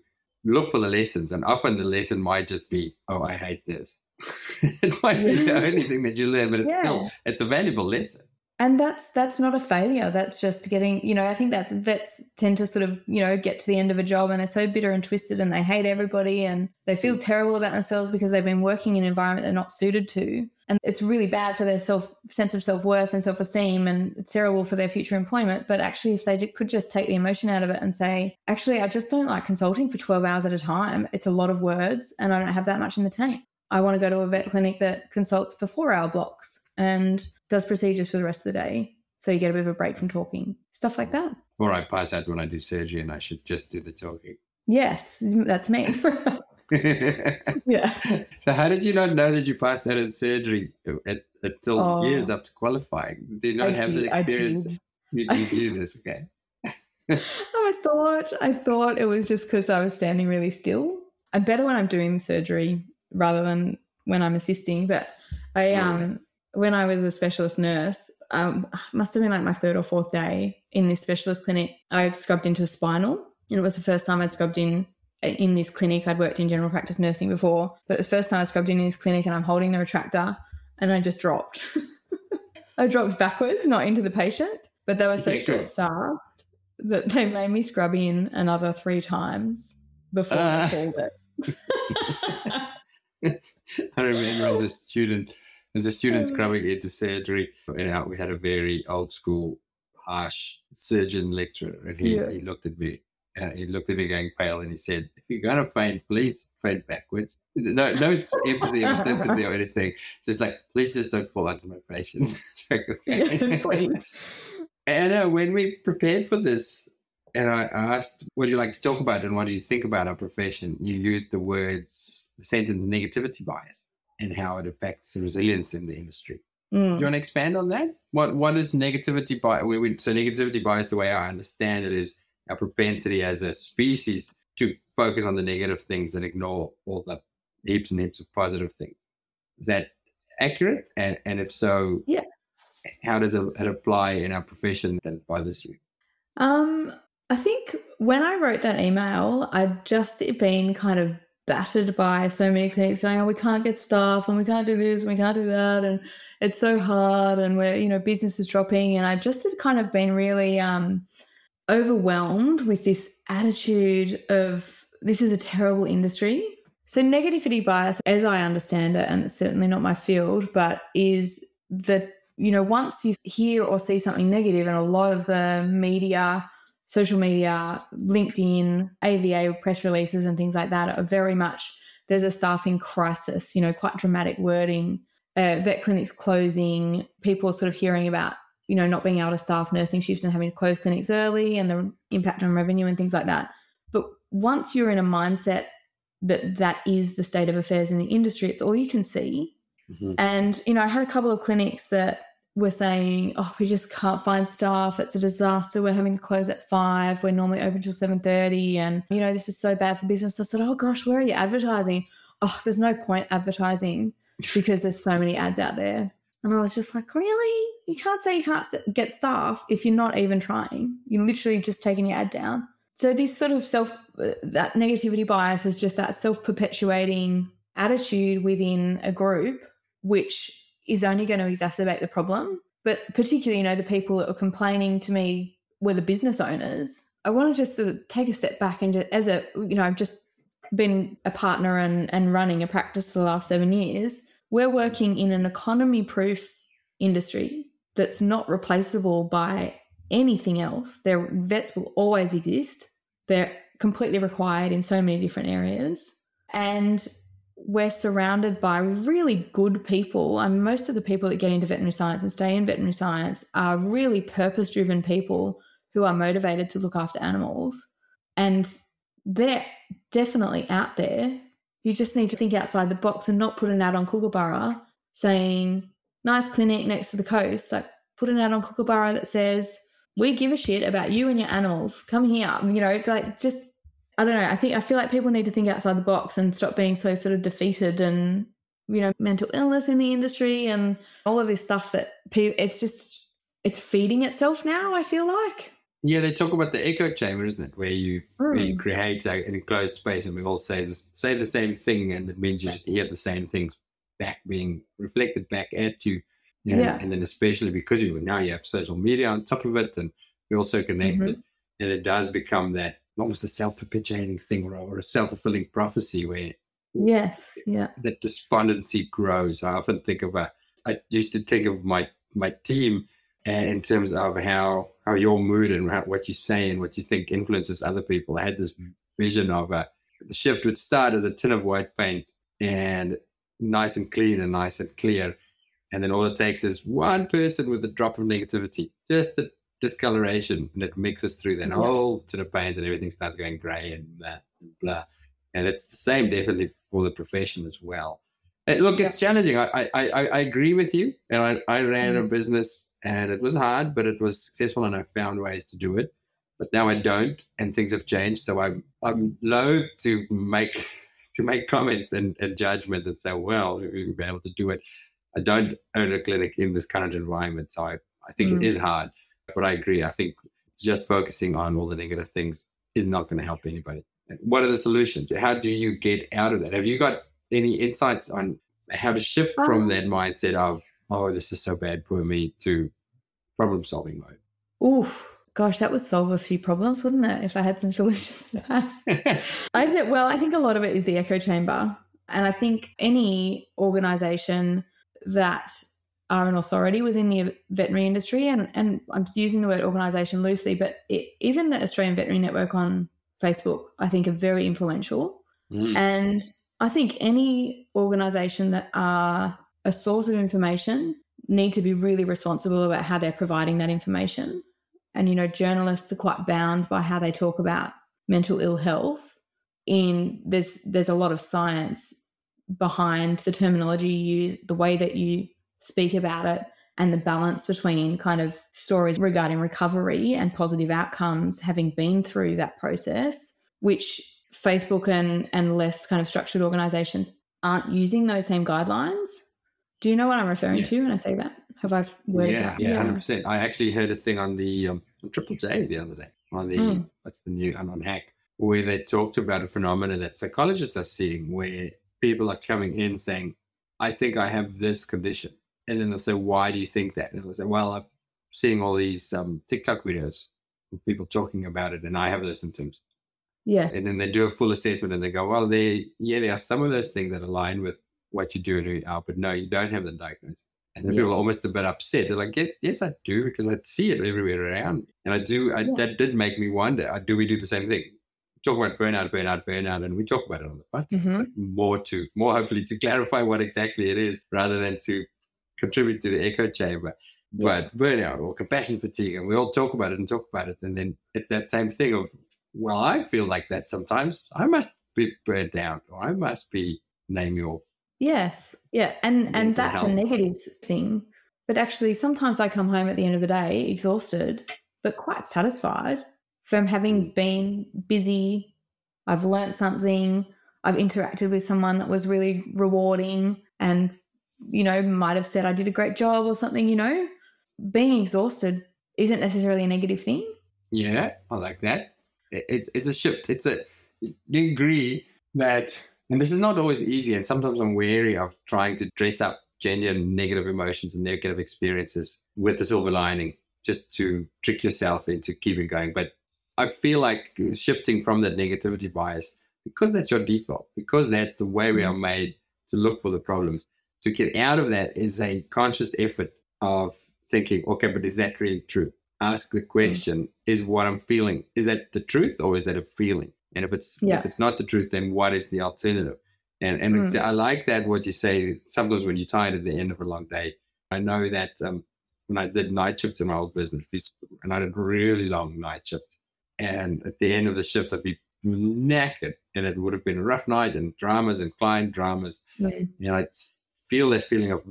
look for the lessons. And often the lesson might just be, oh, I hate this. it might be the only thing that you learn, but it's yeah. still it's a valuable lesson and that's that's not a failure that's just getting you know i think that's vets tend to sort of you know get to the end of a job and they're so bitter and twisted and they hate everybody and they feel mm. terrible about themselves because they've been working in an environment they're not suited to and it's really bad for their self sense of self-worth and self-esteem and it's terrible for their future employment but actually if they could just take the emotion out of it and say actually i just don't like consulting for 12 hours at a time it's a lot of words and i don't have that much in the tank i want to go to a vet clinic that consults for four hour blocks and does procedures for the rest of the day. So you get a bit of a break from talking, stuff like that. Or I pass out when I do surgery and I should just do the talking. Yes, that's me. yeah. So how did you not know that you passed out in surgery at, until oh, years after qualifying? Did you not I have did, the experience? You, you do this, okay? I thought I thought it was just because I was standing really still. I'm better when I'm doing surgery rather than when I'm assisting. But I um when I was a specialist nurse, um, must have been like my third or fourth day in this specialist clinic. I scrubbed into a spinal, and it was the first time I'd scrubbed in in this clinic. I'd worked in general practice nursing before, but it was the first time I scrubbed in, in this clinic, and I'm holding the retractor, and I just dropped. I dropped backwards, not into the patient, but they were so short staffed that they made me scrub in another three times before uh. I called it. I remember as a student as a student coming into surgery, you know, we had a very old school, harsh surgeon lecturer, and he, yeah. he looked at me. Uh, he looked at me going pale and he said, If you're going to faint, please faint backwards. No, no empathy or sympathy or anything. Just like, please just don't fall onto my patient. yes, and uh, when we prepared for this, and I asked, What do you like to talk about and what do you think about our profession? You used the words, the sentence negativity bias and how it affects resilience in the industry. Mm. Do you want to expand on that? What what is negativity bias? So negativity bias, the way I understand it, is our propensity as a species to focus on the negative things and ignore all the heaps and heaps of positive things. Is that accurate? And, and if so, yeah, how does it, apply in our profession that bothers you? Um, I think when I wrote that email, I'd just been kind of battered by so many clinics going, oh, we can't get staff and we can't do this and we can't do that. And it's so hard and we're, you know, business is dropping. And I just had kind of been really um, overwhelmed with this attitude of this is a terrible industry. So, negativity bias, as I understand it, and it's certainly not my field, but is that, you know, once you hear or see something negative, and a lot of the media social media, LinkedIn, AVA press releases, and things like that are very much there's a staffing crisis, you know, quite dramatic wording, uh, vet clinics closing, people sort of hearing about, you know, not being able to staff nursing shifts and having to close clinics early and the impact on revenue and things like that. But once you're in a mindset that that is the state of affairs in the industry, it's all you can see. Mm-hmm. And, you know, I had a couple of clinics that we're saying, oh, we just can't find staff. It's a disaster. We're having to close at five. We're normally open till seven thirty, and you know this is so bad for business. I said, oh gosh, where are you advertising? Oh, there's no point advertising because there's so many ads out there. And I was just like, really? You can't say you can't get staff if you're not even trying. You're literally just taking your ad down. So this sort of self, uh, that negativity bias is just that self perpetuating attitude within a group, which is only going to exacerbate the problem. But particularly, you know, the people that were complaining to me were the business owners. I want to just sort of take a step back and just, as a, you know, I've just been a partner and, and running a practice for the last seven years. We're working in an economy proof industry that's not replaceable by anything else. Their vets will always exist. They're completely required in so many different areas. And we're surrounded by really good people. And most of the people that get into veterinary science and stay in veterinary science are really purpose driven people who are motivated to look after animals. And they're definitely out there. You just need to think outside the box and not put an ad on Kookaburra saying, nice clinic next to the coast. Like, put an ad on Kookaburra that says, we give a shit about you and your animals. Come here. You know, like just I don't know. I think I feel like people need to think outside the box and stop being so sort of defeated and you know mental illness in the industry and all of this stuff that people, it's just it's feeding itself now. I feel like. Yeah, they talk about the echo chamber, isn't it? Where you mm. where you hmm. create an enclosed space, and we all say say the same thing, and it means you just hear the same things back being reflected back at you. And, yeah. and then especially because you now you have social media on top of it, and we also connected, mm-hmm. and it does become that almost a self-perpetuating thing or a self-fulfilling prophecy where yes yeah that despondency grows i often think of a i used to think of my my team uh, in terms of how how your mood and what you say and what you think influences other people i had this vision of a the shift would start as a tin of white paint and nice and clean and nice and clear and then all it takes is one person with a drop of negativity just a discoloration and it mixes through then all to the paint and everything starts going grey and blah, and blah. And it's the same definitely for the profession as well. Look, it's yeah. challenging. I, I, I, agree with you. And I, I ran mm-hmm. a business and it was hard, but it was successful and I found ways to do it. But now I don't and things have changed. So I'm I'm loath to make to make comments and, and judgment and say, well, you'll be able to do it. I don't own a clinic in this current environment. So I, I think mm. it is hard. But I agree. I think just focusing on all the negative things is not going to help anybody. What are the solutions? How do you get out of that? Have you got any insights on how to shift from um, that mindset of, oh, this is so bad, for me, to problem solving mode? Oof. Gosh, that would solve a few problems, wouldn't it? If I had some solutions to that. I think, well, I think a lot of it is the echo chamber. And I think any organization that are an authority within the veterinary industry. And, and I'm using the word organisation loosely, but it, even the Australian Veterinary Network on Facebook, I think, are very influential. Mm. And I think any organisation that are a source of information need to be really responsible about how they're providing that information. And, you know, journalists are quite bound by how they talk about mental ill health. In there's there's a lot of science behind the terminology you use, the way that you speak about it and the balance between kind of stories regarding recovery and positive outcomes having been through that process, which Facebook and, and less kind of structured organizations aren't using those same guidelines. Do you know what I'm referring yeah. to when I say that? Have I worded yeah, that? Yeah, hundred percent. I actually heard a thing on the um, on Triple J the other day on the mm. what's the new I'm on Hack where they talked about a phenomenon that psychologists are seeing where people are coming in saying, "I think I have this condition," and then they'll say, "Why do you think that?" And they'll say, "Well, I'm seeing all these um, TikTok videos of people talking about it, and I have those symptoms." Yeah. And then they do a full assessment, and they go, "Well, they yeah, there are some of those things that align with what you do and who you are, but no, you don't have the diagnosis." And yeah. people are almost a bit upset. They're like, yeah, "Yes, I do, because I see it everywhere around, and I do." I, yeah. That did make me wonder: uh, Do we do the same thing? talk about burnout, burnout, burnout, and we talk about it on the podcast. Mm-hmm. More to more hopefully to clarify what exactly it is, rather than to contribute to the echo chamber. But burnout or compassion fatigue, and we all talk about it and talk about it, and then it's that same thing of, well, I feel like that sometimes. I must be burnt out, or I must be name your. Yes, yeah, and and that's health. a negative thing. But actually, sometimes I come home at the end of the day exhausted, but quite satisfied from having mm. been busy. I've learned something. I've interacted with someone that was really rewarding and you know, might have said I did a great job or something, you know, being exhausted isn't necessarily a negative thing. Yeah, I like that. It's it's a shift. It's a you agree that, and this is not always easy, and sometimes I'm wary of trying to dress up genuine negative emotions and negative experiences with the silver lining, just to trick yourself into keeping going. But I feel like shifting from that negativity bias because that's your default, because that's the way we are mm-hmm. made to look for the problems to get out of that is a conscious effort of thinking, okay, but is that really true? Ask the question: Is what I'm feeling is that the truth or is that a feeling? And if it's Yeah. if it's not the truth, then what is the alternative? And and Mm. I like that what you say. Sometimes when you're tired at the end of a long day, I know that um, when I did night shifts in my old business, these and I did really long night shifts, and at the end of the shift, I'd be knackered, and it would have been a rough night and dramas and client dramas, Mm. and I'd feel that feeling of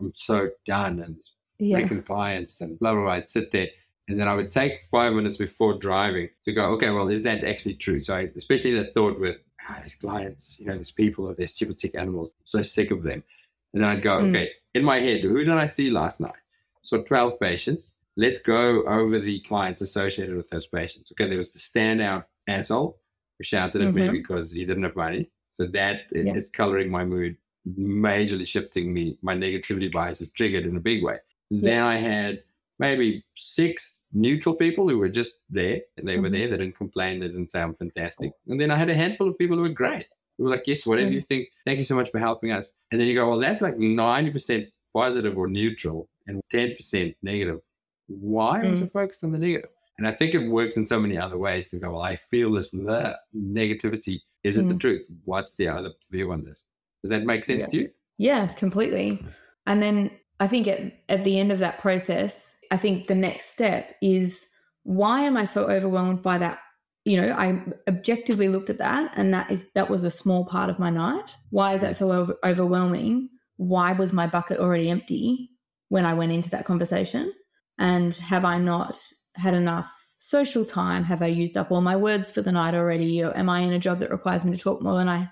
I'm so done and Yes. freaking clients and blah blah blah. I'd sit there. And then I would take five minutes before driving to go, okay, well, is that actually true? So, I, especially that thought with ah, these clients, you know, these people are they're stupid sick animals. I'm so sick of them. And then I'd go, Mm. okay, in my head, who did I see last night? So 12 patients. Let's go over the clients associated with those patients. Okay, there was the standout asshole who shouted at me Mhm. because he didn't have money. So that Yeah. is coloring my mood, majorly shifting me. My negativity bias is triggered in a big way. Then I had maybe six neutral people who were just there. They were Mhm. there. They didn't complain. They didn't I'm fantastic. And then I had a handful of people who were great. Who were like, yes, whatever Mm. you think. Thank you so much for helping us. And then you go, well, that's like 90% positive or neutral and 10% negative. Why am I so focused on the negative? And I think it works in so many other ways to go, well, I feel this bleh, negativity. Is it the Mm. truth? What's the other view on this? Does that make sense Yeah. to you? Yes, completely. And then I think at, at the end of that process, I think the next step is why am I so overwhelmed by that? You know, I objectively looked at that and that is that was a small part of my night. Why is that so over, overwhelming? Why was my bucket already empty when I went into that conversation? And have I not had enough social time? Have I used up all my words for the night already? Or am I in a job that requires me to talk more than I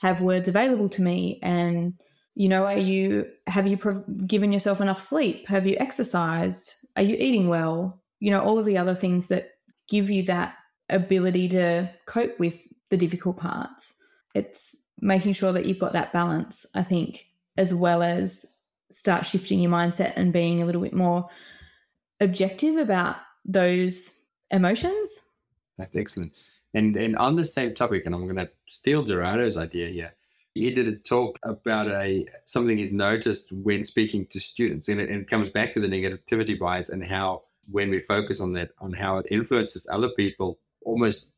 have words available to me? And you know are you have you given yourself enough sleep have you exercised are you eating well you know all of the other things that give you that ability to cope with the difficult parts it's making sure that you've got that balance i think as well as start shifting your mindset and being a little bit more objective about those emotions That's excellent. And and on the same topic, and I'm going to steal Gerardo's idea here. He did a talk about a something he's noticed when speaking to students, and it, and it comes back to the negativity bias and how when we focus on that, on how it influences other people, almost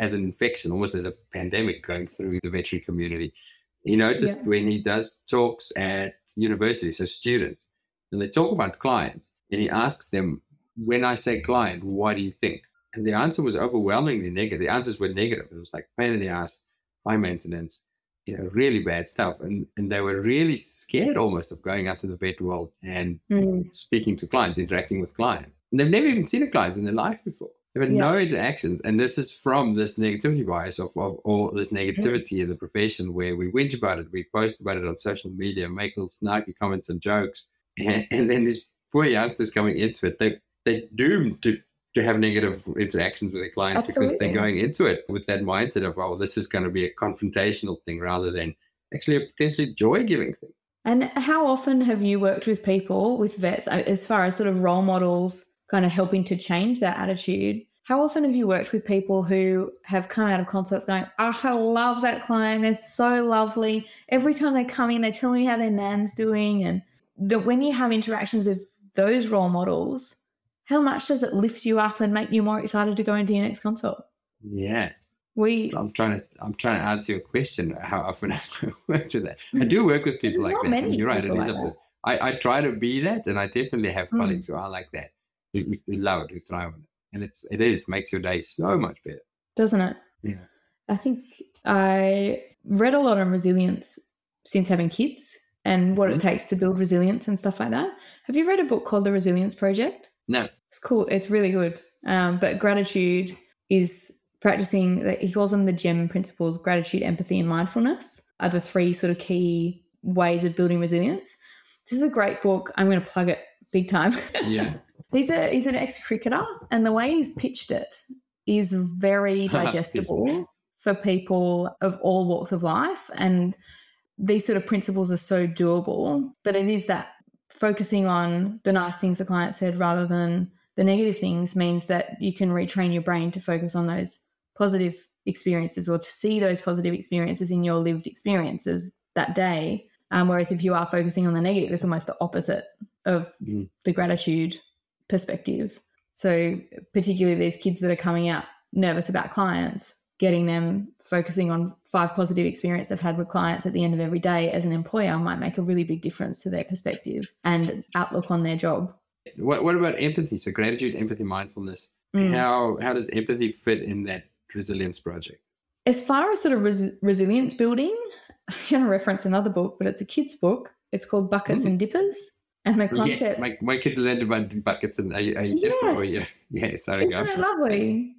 as an infection, almost as a pandemic going through the veterinary community. He noticed Yeah. when he does talks at universities, so students, and they talk about clients, and he asks them, when I say client, what do you think? And the answer was overwhelmingly negative. The answers were negative. It was like pain in the ass, high maintenance, you know, really bad stuff. And and they were really scared almost of going out to the vet world and hmm. speaking to clients, interacting with clients. And they've never even seen a client in their life before. They've had no interactions. And this is from this negativity bias of, of or this negativity in the profession where we whinge about it, we post about it on social media, make little snarky comments and jokes. And, and then these poor youngsters coming into it, they they're doomed to to have negative interactions with their clients because they're going into it with that mindset of, oh, this is going to be a confrontational thing rather than actually a potentially joy giving thing. And how often have you worked with people, with vets, uh, as far as sort of role models, kind of helping to change that attitude? How often have you worked with people who have come out of consults going, oh, I love that client. They're so lovely. Every time they come in, they tell me how their nan's doing. And the, when you have interactions with those role models, how much does it lift you up and make you more excited to go into your next consult? Yeah. We I'm trying to I'm trying to answer your question. How often I worked with that? I do work with people like that. you're right. It is like. I, I try to be that, and I definitely have Hmm. colleagues who are like that, who, who love it, who thrive on it, and it's it is makes your day so much better. doesn't it? Yeah. I think I read a lot on resilience since having kids and what Mhm. it takes to build resilience and stuff like that. Have you read a book called The Resilience Project? No. It's cool. It's really good. Um, but gratitude is practicing, he calls them the GEM principles gratitude, empathy, and mindfulness are the three sort of key ways of building resilience. This is a great book. I'm going to plug it big time. Yeah. He's a he's an ex cricketer, and the way he's pitched it is very digestible for people of all walks of life. And these sort of principles are so doable. But it is that focusing on the nice things the client said rather than the negative things means that you can retrain your brain to focus on those positive experiences or to see those positive experiences in your lived experiences that day. Um, whereas if you are focusing on the negative, it's almost the opposite of Mm. the gratitude perspective. So, particularly these kids that are coming out nervous about clients, getting them focusing on five positive experience they've had with clients at the end of every day as an employer might make a really big difference to their perspective and outlook on their job. What, what about empathy? So gratitude, empathy, mindfulness. Mm. How how does empathy fit in that resilience project? As far as sort of res- resilience building, I'm going to reference another book, but it's a kid's book. It's called Buckets Mm. and Dippers. And the Yes, concept. my, my kids learned about buckets and are you, are you Yes. oh, yeah. yeah, sorry, go. Isn't it lovely?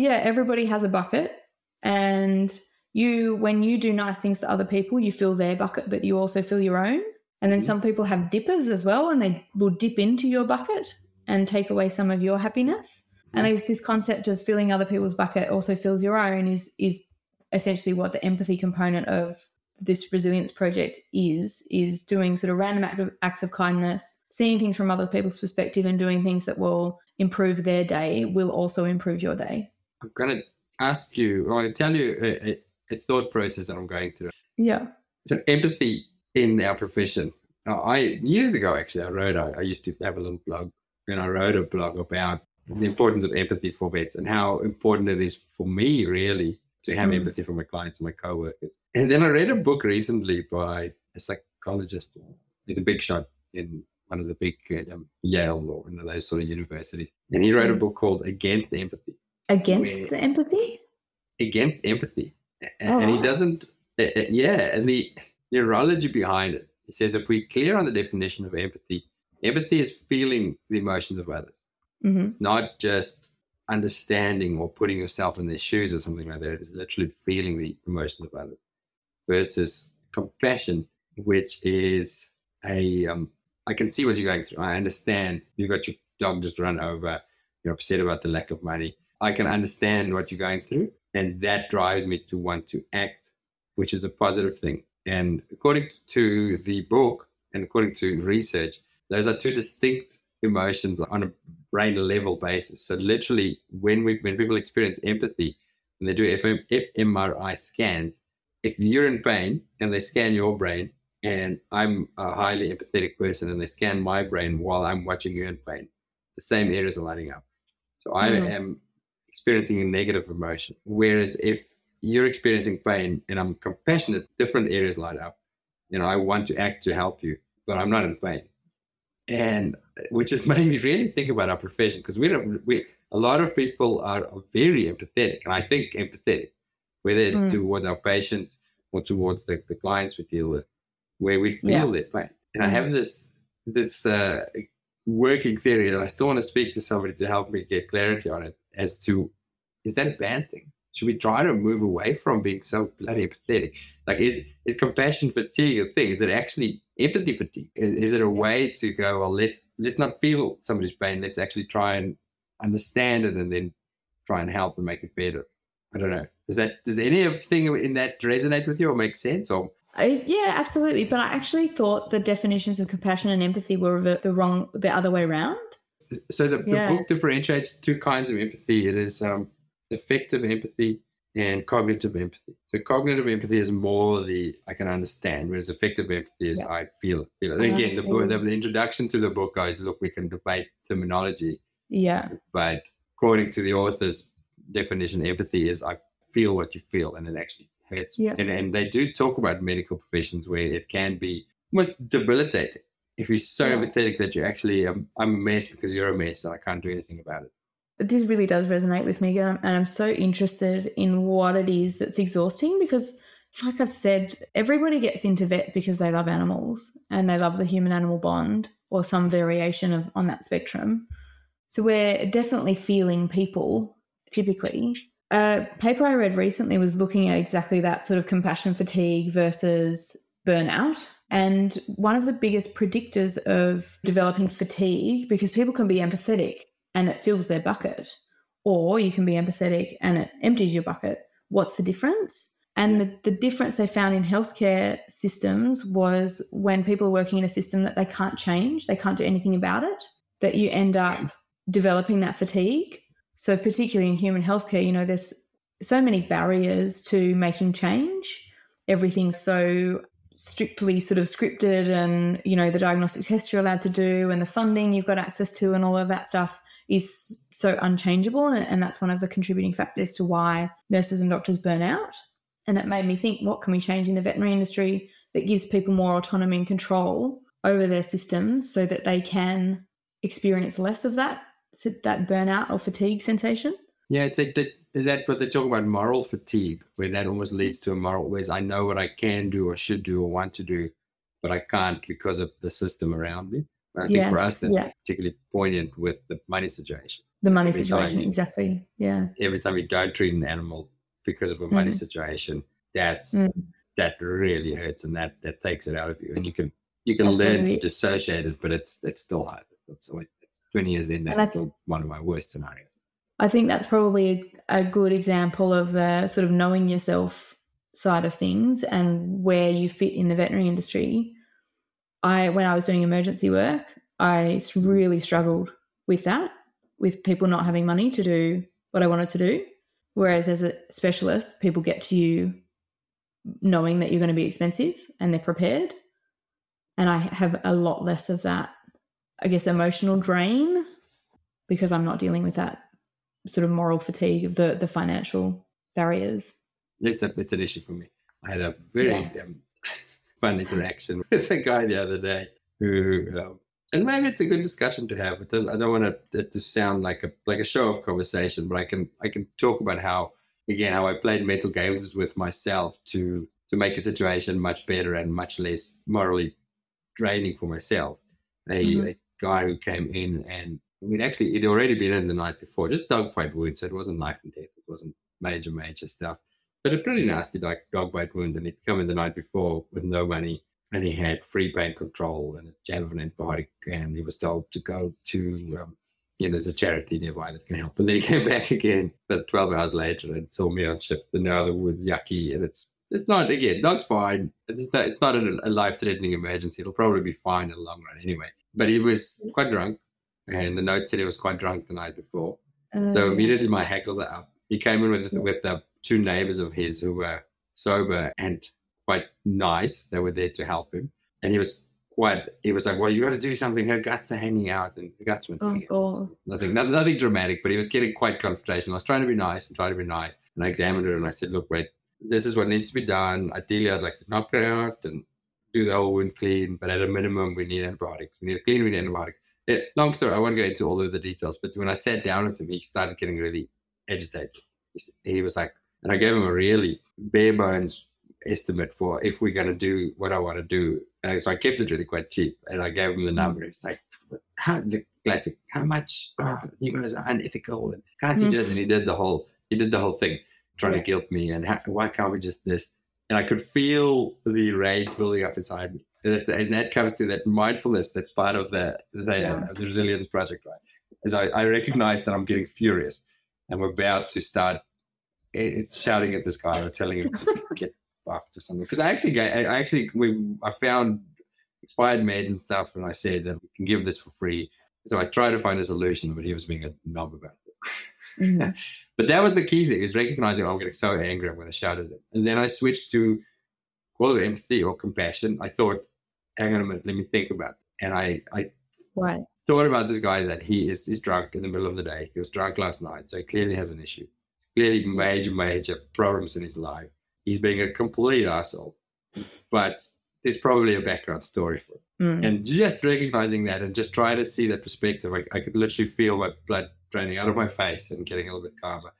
Yeah, everybody has a bucket, and you, when you do nice things to other people, you fill their bucket, but you also fill your own. And then Mhm. some people have dippers as well, and they will dip into your bucket and take away some of your happiness. And there's this concept of filling other people's bucket also fills your own is is essentially what the empathy component of this resilience project is is doing sort of random act of, acts of kindness seeing things from other people's perspective and doing things that will improve their day will also improve your day I'm going to ask you, or I'm going to tell you a, a, a thought process that I'm going through. yeah So empathy in our profession. Now, I years ago actually, I wrote. I, I used to have a little blog, and I wrote a blog about the importance of empathy for vets and how important it is for me really to have Mm. empathy for my clients and my coworkers. And then I read a book recently by a psychologist. He's a big shot in one of the big um, Yale or one of those sort of universities, and he wrote a Mm. book called Against Empathy against the empathy against empathy. A- Oh, and he doesn't, uh, yeah, and the neurology behind it. He says if we're clear on the definition of empathy, empathy is feeling the emotions of others. hmm It's not just understanding or putting yourself in their shoes or something like that. It's literally feeling the emotions of others versus compassion, which is a, um, I can see what you're going through. I understand you've got your dog just run over. You're upset about the lack of money. I can understand what you're going through. And that drives me to want to act, which is a positive thing. And according to the book and according to research, those are two distinct emotions on a brain level basis. So literally, when we when people experience empathy, and they do FM, fMRI scans, if you're in pain and they scan your brain, and I'm a highly empathetic person, and they scan my brain while I'm watching you in pain, the same areas are lighting up. So I Mm. am experiencing a negative emotion. Whereas if you're experiencing pain and I'm compassionate, different areas light up. You know, I want to act to help you, but I'm not in pain. And which has made me really think about our profession because we don't, we, a lot of people are very empathetic, and I think empathetic, whether it's Mm. towards our patients or towards the, the clients we deal with, where we feel Yeah. their pain. And I have this this uh, working theory that I still want to speak to somebody to help me get clarity on it as to is that a bad thing? Should we try to move away from being so bloody empathetic? Like, is is compassion fatigue a thing? Is it actually empathy fatigue? Is, is it a way to go? Well, let's let's not feel somebody's pain. Let's actually try and understand it, and then try and help and make it better. I don't know. Does that does anything in that resonate with you or make sense? Or I, yeah absolutely but i actually thought the definitions of compassion and empathy were the, the wrong the other way around so the, the book differentiates two kinds of empathy. It is um, affective empathy and cognitive empathy. So cognitive empathy is more the I can understand, whereas affective empathy is Yeah. I feel. Feel. I Again, the, the, the introduction to the book goes, look, we can debate terminology, yeah but according to the author's definition, empathy is I feel what you feel, and it actually hurts. Yeah. And, and they do talk about medical professions where it can be almost debilitating if you're so Yeah. empathetic that you're actually um, I'm a mess because you're a mess and I can't do anything about it. But this really does resonate with me and I'm, and I'm so interested in what it is that's exhausting because like i've said everybody gets into vet because they love animals and they love the human animal bond or some variation of on that spectrum so we're definitely feeling people typically a paper i read recently was looking at exactly that sort of compassion fatigue versus burnout and one of the biggest predictors of developing fatigue because people can be empathetic and it fills their bucket, or you can be empathetic and it empties your bucket. What's the difference? And the, the difference they found in healthcare systems was when people are working in a system that they can't change, they can't do anything about it, that you end up developing that fatigue. So, particularly in human healthcare, you know, there's so many barriers to making change. Everything's so strictly sort of scripted and you know the diagnostic tests you're allowed to do and the funding you've got access to and all of that stuff is so unchangeable. And, and that's one of the contributing factors to why nurses and doctors burn out. And it made me think what can we change in the veterinary industry that gives people more autonomy and control over their systems so that they can experience less of that that burnout or fatigue sensation? Yeah, it's like that. Is that what they talk about moral fatigue, where that almost leads to a moral, whereas I know what I can do or should do or want to do, but I can't because of the system around me. I think for us, that's yeah. particularly poignant with the money situation. The money Every situation, you- exactly. Yeah. Every time you don't treat an animal because of a money Mhm. situation, that's Mm. that really hurts, and that that takes it out of you. And you can you can learn to dissociate it, but it's it's still hard. It's it's Twenty years in, that's still one of my worst scenarios. I think that's probably a, good example of the sort of knowing yourself side of things and where you fit in the veterinary industry. I, when I was doing emergency work, I really struggled with that, with people not having money to do what I wanted to do. Whereas as a specialist, people get to you knowing that you're going to be expensive and they're prepared. And I have a lot less of that, I guess, emotional drain because I'm not dealing with that sort of moral fatigue of the the financial barriers. It's a it's an issue for me. I had a very um, fun interaction with a guy the other day who, um, and maybe it's a good discussion to have. It does, I don't want it, to sound like a like a show of conversation, but I can I can talk about how again how I played mental games with myself to to make a situation much better and much less morally draining for myself. A, Mhm. a guy who came in and we'd actually it'd already been in the night before, just dog dogfight wound, so it wasn't life and death, it wasn't major major stuff but a pretty nasty like dog bite wound and he'd come in the night before with no money and he had free pain control and a jab of an antibiotic and he was told to go to um, you know, there's a charity nearby that can help. And then he came back again, but 12 hours later and saw me on shift. And now the wood's yucky. And it's it's not, again, dog's fine. It's not, it's not a, a life threatening emergency. It'll probably be fine in the long run anyway. But he was quite drunk. And the note said he was quite drunk the night before. Uh, So immediately my hackles are up. He came in with with the two neighbors of his who were sober and quite nice. They were there to help him, and he was quite. He was like, "Well, you got to do something. Her guts are hanging out, and the guts were Oh, out." Nothing, nothing, nothing dramatic. But he was getting quite confrontational. I was trying to be nice and trying to be nice, and I examined her and I said, "Look, wait, this is what needs to be done. Ideally, I'd like to knock her out and do the whole wound clean, but at a minimum, we need antibiotics. We need a clean. We need antibiotics." Yeah, long story. I won't go into all of the details, but when I sat down with him, he started getting really agitated. He was like, and I gave him a really bare bones estimate for if we're going to do what I want to do. And so I kept it really quite cheap, and I gave him the mm-hmm. number. It's like, how the classic, how much? Oh, you guys are unethical, and can't you mm-hmm. just? And he did the whole, he did the whole thing, trying Yeah. to guilt me, and how, why can't we just this? And I could feel the rage building up inside me. And, that comes to that mindfulness that's part of the the, Yeah. the resilience project, right? As I, I recognize that I'm getting furious, and we're about to start it's shouting at this guy or telling him to get fucked or something. Because I actually, I actually, we, I found expired meds and stuff, and I said that we can give this for free. So I tried to find a solution, but he was being a knob about it. Mhm. But that was the key thing: is recognizing oh, I'm getting so angry, I'm going to shout at him. And then I switched to call it empathy or compassion. I thought, hang on a minute, let me think about. It. And I, I Right. thought about this guy that he is he's drunk in the middle of the day. He was drunk last night, so he clearly has an issue. It's clearly major, major problems in his life. He's being a complete asshole, but there's probably a background story for it. Mm. And just recognizing that and just trying to see that perspective, I, I could literally feel my blood draining out of my face and getting a little bit calmer.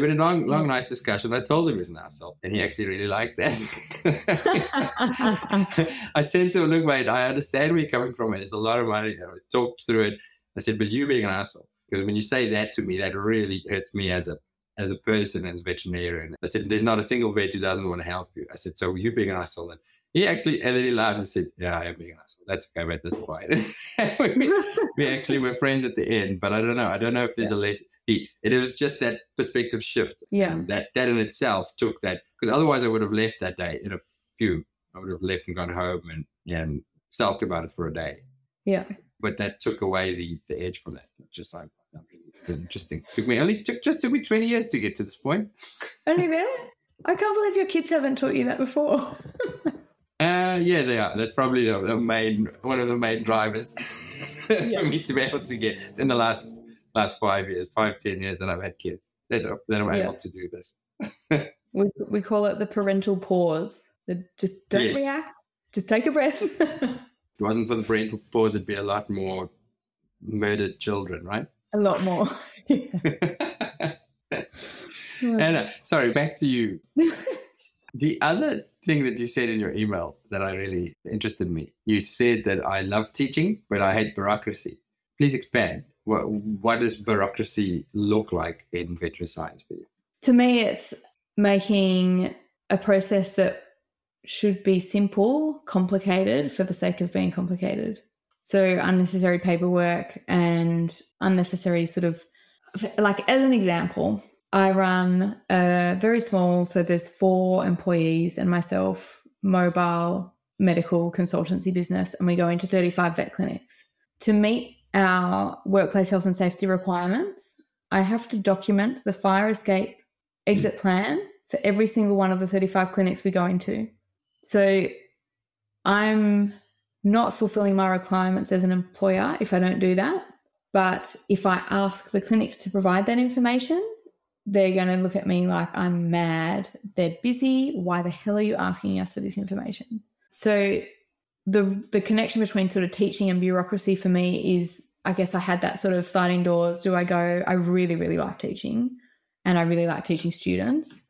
We had a long, long, nice discussion. I told him he was an asshole, and he actually really liked that. I said to him, "Look, mate, I understand where you're coming from, and it's a lot of money." And I talked through it. I said, "But you being an asshole, because when you say that to me, that really hurts me as a as a person, as a veterinarian." I said, "There's not a single vet who doesn't want to help you." I said, "So you being an asshole?" And he actually, and then he laughed and said, "Yeah, I am being an asshole. That's okay, mate. That's fine." we, we actually were friends at the end, but I don't know. I don't know if there's a less. He, it was just that perspective shift. Yeah. And that that in itself took that because otherwise I would have left that day in a few. I would have left and gone home and and sulked about it for a day. yeah. But that took away the the edge from that. Just like it's interesting. Took me only took just took me twenty years to get to this point. Only really? I can't believe your kids haven't taught you that before. Uh yeah, they are. That's probably the, the main one of the main drivers Yeah. for me to be able to get. It's in the last last five years, five, ten years that I've had kids that, that I'm Yeah. able to do this. We, we call it the parental pause. The, just don't Yes. react. Just take a breath. If it wasn't for the parental pause, it'd be a lot more murdered children, right? a lot more. Anna, sorry, back to you. The other thing that you said in your email that I really interested me, you said that I love teaching, but I hate bureaucracy. Please expand. What, what does bureaucracy look like in veterinary science for you? to me, it's making a process that should be simple, complicated for the sake of being complicated. So, unnecessary paperwork and unnecessary sort of, like, as an example, I run a very small, so there's four employees and myself, mobile medical consultancy business, and we go into 35 vet clinics. To meet our workplace health and safety requirements, I have to document the fire escape exit plan for every single one of the 35 clinics we go into. So I'm not fulfilling my requirements as an employer if I don't do that. But if I ask the clinics to provide that information, they're going to look at me like I'm mad. They're busy. Why the hell are you asking us for this information? So the the connection between sort of teaching and bureaucracy for me is I guess I had that sort of sliding doors. Do I go, I really, really like teaching and I really like teaching students,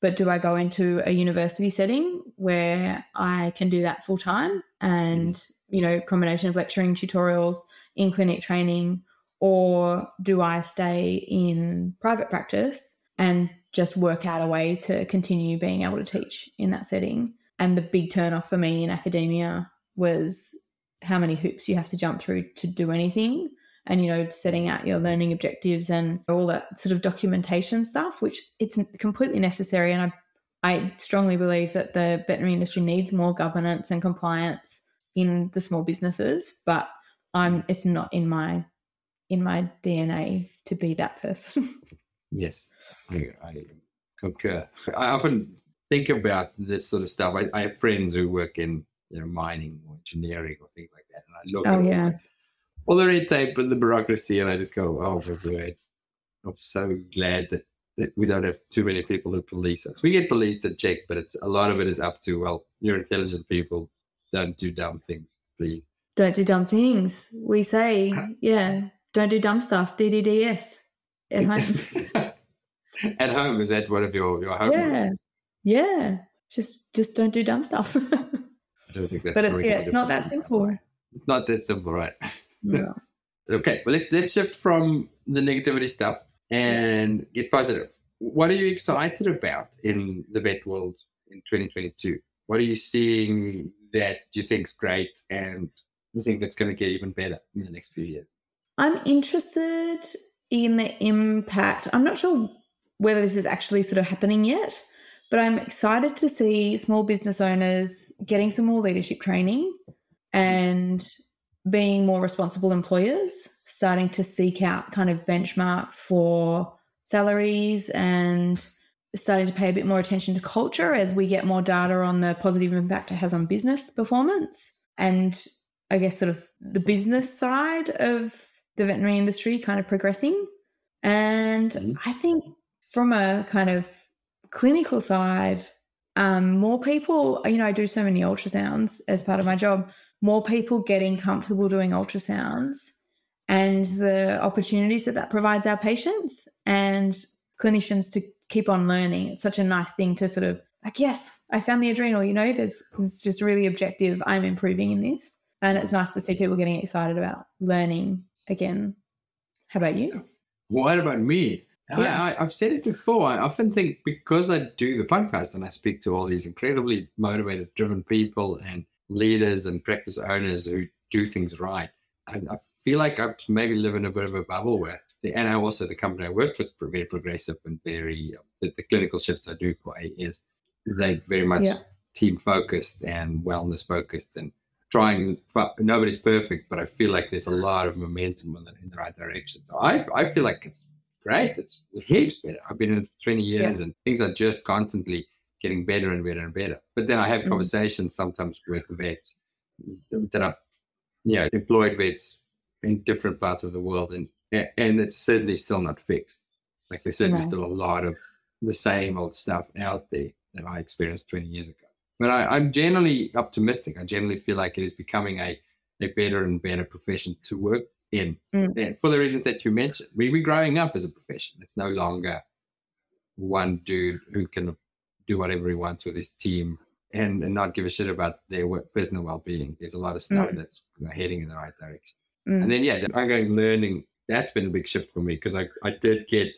but do I go into a university setting where I can do that full time and, mm. you know, combination of lecturing, tutorials, in clinic training, or do I stay in private practice and just work out a way to continue being able to teach in that setting? And the big turnoff for me in academia was how many hoops you have to jump through to do anything and you know setting out your learning objectives and all that sort of documentation stuff which it's completely necessary and i i strongly believe that the veterinary industry needs more governance and compliance in the small businesses but i'm it's not in my in my dna to be that person Yes, I, I concur. I often think about this sort of stuff. I, I have friends who work in you know mining or engineering or things like that, and I look Oh, at all, yeah. the, all the red tape and the bureaucracy, and I just go, "Oh, my word!" I'm so glad that, that we don't have too many people who police us. We get police that check, but it's a lot of it is up to well, you're intelligent people, don't do dumb things, please. don't do dumb things we say yeah don't do dumb stuff ddds at home At home, is that one of your your home? yeah yeah just just don't do dumb stuff I don't think that's but it's yeah it's not that simple It's not that simple, right? no. Okay, well, let, let's shift from the negativity stuff and get positive. What are you excited about in the vet world in 2022? What are you seeing that you think is great and you think that's going to get even better in the next few years? I'm interested in the impact i'm not sure whether this is actually sort of happening yet but i'm excited to see small business owners getting some more leadership training and being more responsible employers, starting to seek out kind of benchmarks for salaries and starting to pay a bit more attention to culture as we get more data on the positive impact it has on business performance. And I guess sort of the business side of the veterinary industry kind of progressing. And Mhm. I think from a kind of clinical side, um, more people, you know, I do so many ultrasounds as part of my job, more people getting comfortable doing ultrasounds and the opportunities that that provides our patients and clinicians to keep on learning. It's such a nice thing to sort of like, yes, I found the adrenal, you know, there's it's just really objective. I'm improving in this. And it's nice to see people getting excited about learning again. How about you? What about me? Yeah. I, I've said it before. I often think because I do the podcast and I speak to all these incredibly motivated, driven people and leaders and practice owners who do things right, I, I feel like I maybe live in a bit of a bubble where, the, and I also the company I work with, very progressive and very, the, the clinical shifts I do for AES, they very much Yeah. team focused and wellness focused and trying. But nobody's perfect, but I feel like there's a lot of momentum in the, in the right direction. So I, I feel like it's great. It's heaps better. I've been in it for 20 years and things are just constantly getting better and better and better. But then I have Mhm. conversations sometimes with vets that are, you know, employed vets in different parts of the world, and and it's certainly still not fixed. Like there's certainly No. still a lot of the same old stuff out there that I experienced 20 years ago. But I, I'm generally optimistic. I generally feel like it is becoming a, a better and better profession to work in Mm. Yeah, for the reasons that you mentioned. We, we're growing up as a profession. It's no longer one dude who can do whatever he wants with his team and, and not give a shit about their work, personal well-being. There's a lot of stuff Mm. that's heading in the right direction. Mm. And then, yeah, the ongoing learning, that's been a big shift for me because I, I did get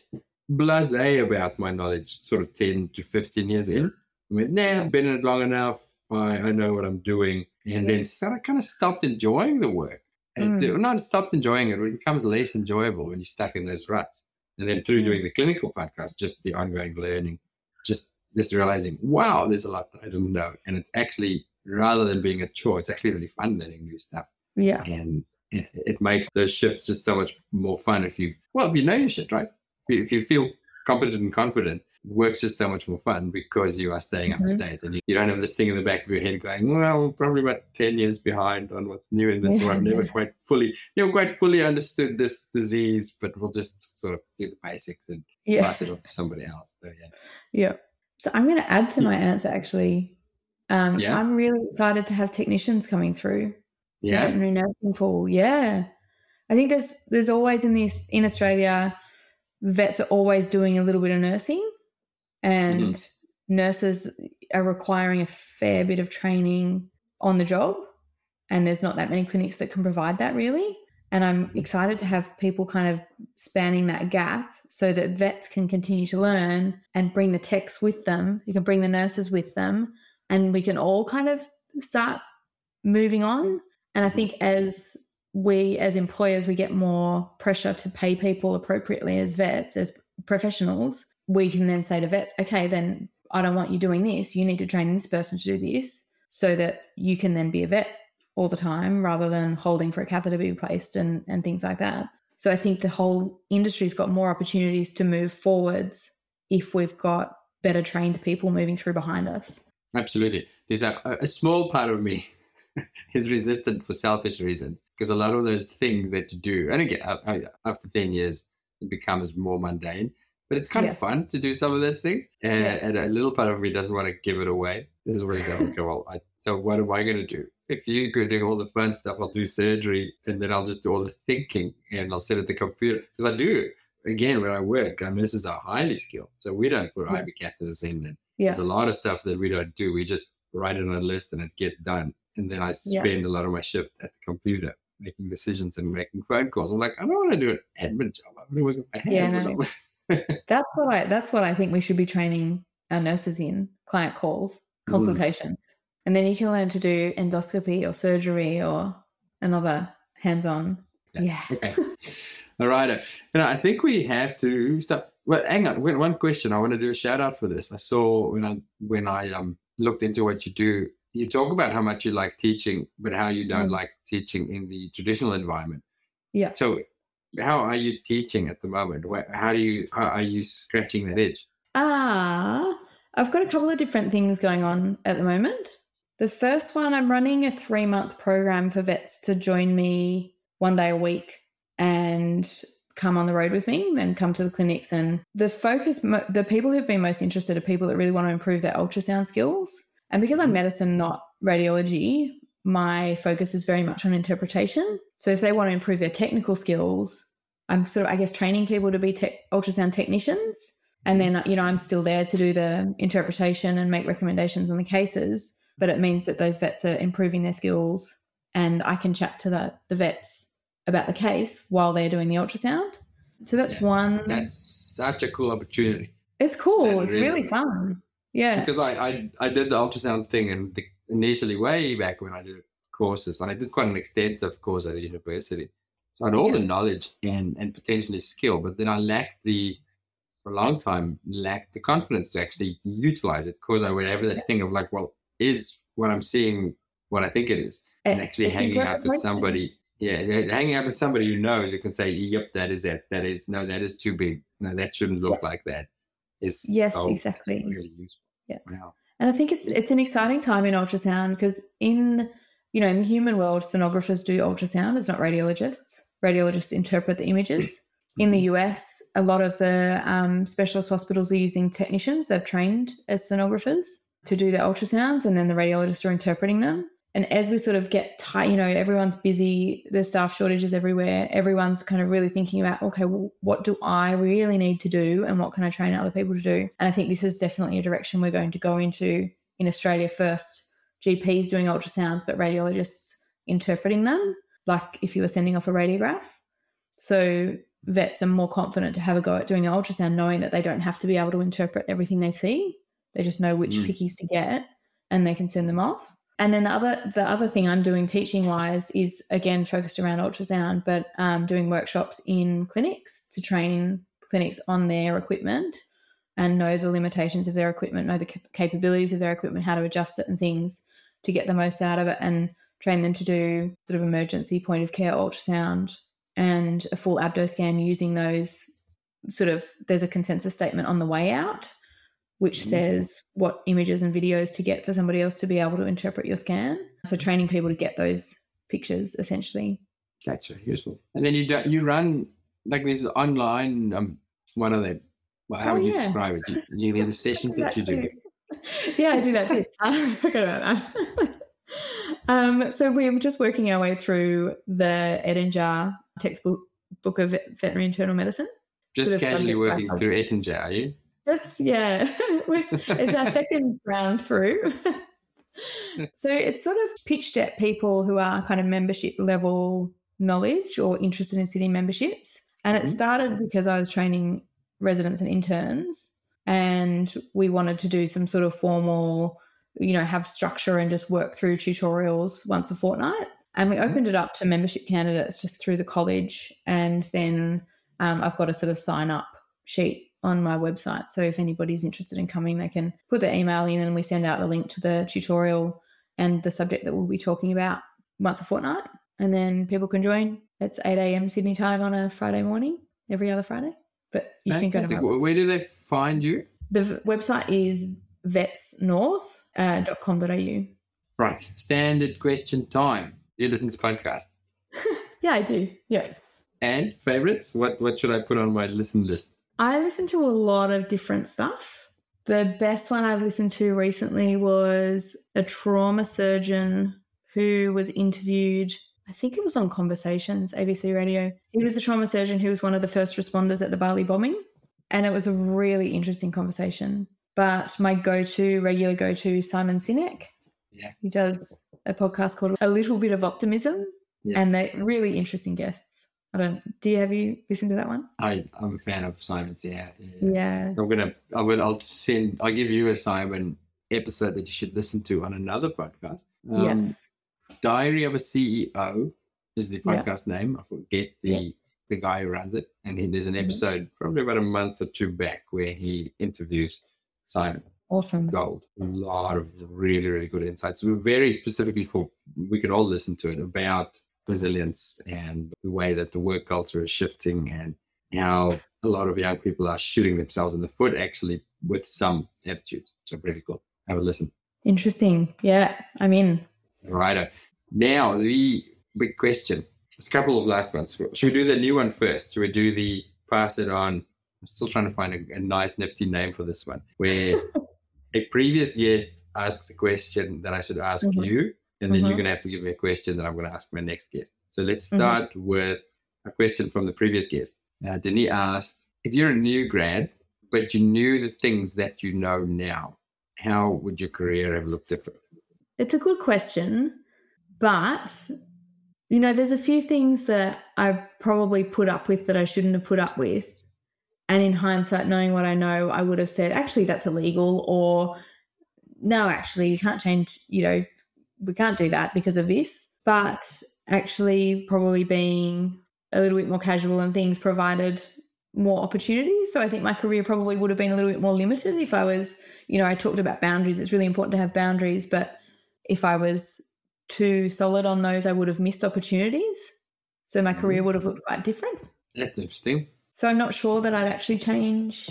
blase about my knowledge sort of 10 to 15 years in. I went, nah, I've been in it long enough. I, I know what I'm doing. And then sort of kind of stopped enjoying the work. And Mm. not stopped enjoying it, but it becomes less enjoyable when you're stuck in those ruts. And then through Mm. doing the clinical podcast, just the ongoing learning, just just realizing, wow, there's a lot that I didn't know. And it's actually rather than being a chore, it's actually really fun learning new stuff Yeah. and it, it makes those shifts just so much more fun if you well if you know your shit right if you, feel competent and confident works just so much more fun because you are staying up to Mhm. date and you, you don't have this thing in the back of your head going well probably about 10 years behind on what's new in this or i've never quite fully never quite fully understood this disease but we'll just sort of do the basics and Yeah. pass it off to somebody else so yeah Yeah. So I'm going to add to my answer actually. Um, Yeah. I'm really excited to have technicians coming through. yeah veterinary nursing pool. Yeah. I think there's there's always in this in Australia, vets are always doing a little bit of nursing, Mm-hmm. and nurses are requiring a fair bit of training on the job, and there's not that many clinics that can provide that really. And I'm mm-hmm. excited to have people kind of spanning that gap so that vets can continue to learn and bring the techs with them. You can bring the nurses with them, and we can all kind of start moving on. And I mm-hmm. think as we, as employers, we get more pressure to pay people appropriately as vets, as professionals, we can then say to vets, okay, then I don't want you doing this. You need to train this person to do this so that you can then be a vet all the time rather than holding for a catheter to be placed and, and things like that. So I think the whole industry's got more opportunities to move forwards if we've got better trained people moving through behind us. Absolutely. There's a, a small part of me is resistant for selfish reasons because a lot of those things that you do, and again, after 10 years, it becomes more mundane, but it's kind Yes. of fun to do some of those things. And, Yeah. and a little part of me doesn't want to give it away. This is where you go, okay, well, I, so what am I going to do? If you go doing all the fun stuff, I'll do surgery and then I'll just do all the thinking and I'll sit at the computer because I do. Again, when I work, our nurses are highly skilled. So we don't put Yeah. IV catheters in and Yeah. there's a lot of stuff that we don't do. We just write it on a list and it gets done. And then I Yeah. spend a lot of my shift at the computer making decisions and making phone calls. I'm like, I don't want to do an admin job. I want to work with my hands. no. That's what I that's what I think we should be training our nurses in client calls, consultations. And then you can learn to do endoscopy or surgery or another hands-on. Yeah. Okay. All right. You know, I think we have to stop. Well, hang on. One one question. I want to do a shout out for this. I saw when I when I um looked into what you do. You talk about how much you like teaching, but how you don't Mm. like teaching in the traditional environment. Yeah. So, how are you teaching at the moment? How do you how are you scratching that itch? Ah, I've got a couple of different things going on at the moment. The first one, I'm running a three month program for vets to join me one day a week and come on the road with me and come to the clinics. And the focus, the people who've been most interested are people that really want to improve their ultrasound skills. And because I'm medicine, not radiology, my focus is very much on interpretation. So if they want to improve their technical skills, I'm sort of, I guess, training people to be tech ultrasound technicians. And then, you know, I'm still there to do the interpretation and make recommendations on the cases. But it means that those vets are improving their skills and I can chat to the, the vets about the case while they're doing the ultrasound. So that's Yeah, one. That's such a cool opportunity. it's cool. that It's really really fun. Yeah. because I, I I did the ultrasound thing and the, initially way back when I did courses and I did quite an extensive course at the university. So I had all the knowledge and and potentially skill, but then I lacked the for a long time lacked the confidence to actually utilize it because I would have that thing of like, well, is what I'm seeing what I think it is, eh, and actually it's hanging out with somebody. Yeah, yeah, hanging out with somebody who knows who can say, "Yep, that is it. That is no, that is too big. No, that shouldn't look like that." Is Yes, oh, so exactly. really useful. Yeah. Wow. And I think it's it's an exciting time in ultrasound because in you know in the human world, sonographers do ultrasound. It's not radiologists. Radiologists interpret the images. In the US, a lot of the um, specialist hospitals are using technicians. They've trained as sonographers to do the ultrasounds, and then the radiologists are interpreting them. And as we sort of get tight, you know, everyone's busy, there's staff shortages everywhere. Everyone's kind of really thinking about, okay, well, what do I really need to do and what can I train other people to do? And I think this is definitely a direction we're going to go into in Australia first. GPs doing ultrasounds, but radiologists interpreting them, like if you were sending off a radiograph. So vets are more confident to have a go at doing an ultrasound, knowing that they don't have to be able to interpret everything they see. They just know which Mm. pickies to get and they can send them off. And then the other the other thing I'm doing teaching wise is again focused around ultrasound, but um, doing workshops in clinics to train clinics on their equipment and know the limitations of their equipment, know the cap- capabilities of their equipment, how to adjust it and things to get the most out of it, and train them to do sort of emergency point of care ultrasound and a full abdo scan using those sort of there's a consensus statement on the way out which Mhm. says what images and videos to get for somebody else to be able to interpret your scan so training people to get those pictures essentially That's very useful. And then you do, you run like these online. Um, what are they? Well, how Oh, would you yeah. describe it? You, you need the sessions that you do. yeah, I do that too. I forgot about that. Um, so we're just working our way through the Ettinger textbook book of veterinary internal medicine. Just sort of casually working through Ettinger, are you? Just yeah, it's our second round through. so it's sort of pitched at people who are kind of membership level knowledge or interested in city memberships. And it Mhm. started because I was training residents and interns, and we wanted to do some sort of formal, you know, have structure and just work through tutorials once a fortnight. And we Mhm. opened it up to membership candidates just through the college. And then um, I've got a sort of sign up sheet on my website. So if anybody's interested in coming, they can put their email in and we send out a link to the tutorial and the subject that we'll be talking about once a fortnight. And then people can join. It's 8 a.m. Sydney time on a Friday morning, every other Friday. But you can go to Fantastic. my Where do they find you? The website is vetsnorth.com.au. Uh, right. Standard question time. Do you listen to podcast. Yeah, I do. Yeah. And favorites? What what should I put on my listen list? I listen to a lot of different stuff. The best one I've listened to recently was a trauma surgeon who was interviewed. I think it was on Conversations, ABC Radio. He was a trauma surgeon who was one of the first responders at the Bali bombing. And it was a really interesting conversation. But my go to, regular go to, is Simon Sinek. Yeah. He does a podcast called A Little Bit of Optimism. Yeah. And they're really interesting guests. I don't, do you have you listened to that one? I I'm a fan of Simon's. Yeah. yeah. Yeah. I'm gonna. I will. I'll send. I'll give you a Simon episode that you should listen to on another podcast. Um, yes. Diary of a CEO is the Yeah. podcast name. I forget the Yeah. the guy who runs it, and he, there's an Mhm. episode probably about a month or two back where he interviews Simon Awesome. Gold. A lot of really really good insights. Very specifically for we can all listen to it about resilience and the way that the work culture is shifting and how a lot of young people are shooting themselves in the foot actually with some attitudes. So pretty cool. Have a listen. Interesting. Yeah, I'm in. Righto. Now the big question. There's a couple of last ones. Should we do the new one first? Should we do the pass it on? I'm still trying to find a, a nice nifty name for this one. Where a previous guest asks a question that I should ask Mhm. you, and then you're Mhm. gonna have to give me a question that I'm gonna ask my next guest. So let's Mhm. start with a question from the previous guest. Uh, Denis asked, if you're a new grad, but you knew the things that you know now, how would your career have looked different? It's a good question, but you know, there's a few things that I've probably put up with that I shouldn't have put up with. And in hindsight, knowing what I know, I would have said, actually, that's illegal, or no, actually, you can't change, you know, we can't do that because of this. But actually, probably being a little bit more casual and things provided more opportunities. So I think my career probably would have been a little bit more limited if I was, you know, I talked about boundaries. It's really important to have boundaries, but if I was too solid on those, I would have missed opportunities. So my career mm-hmm. would have looked quite different. That's interesting. So I'm not sure that I'd actually change.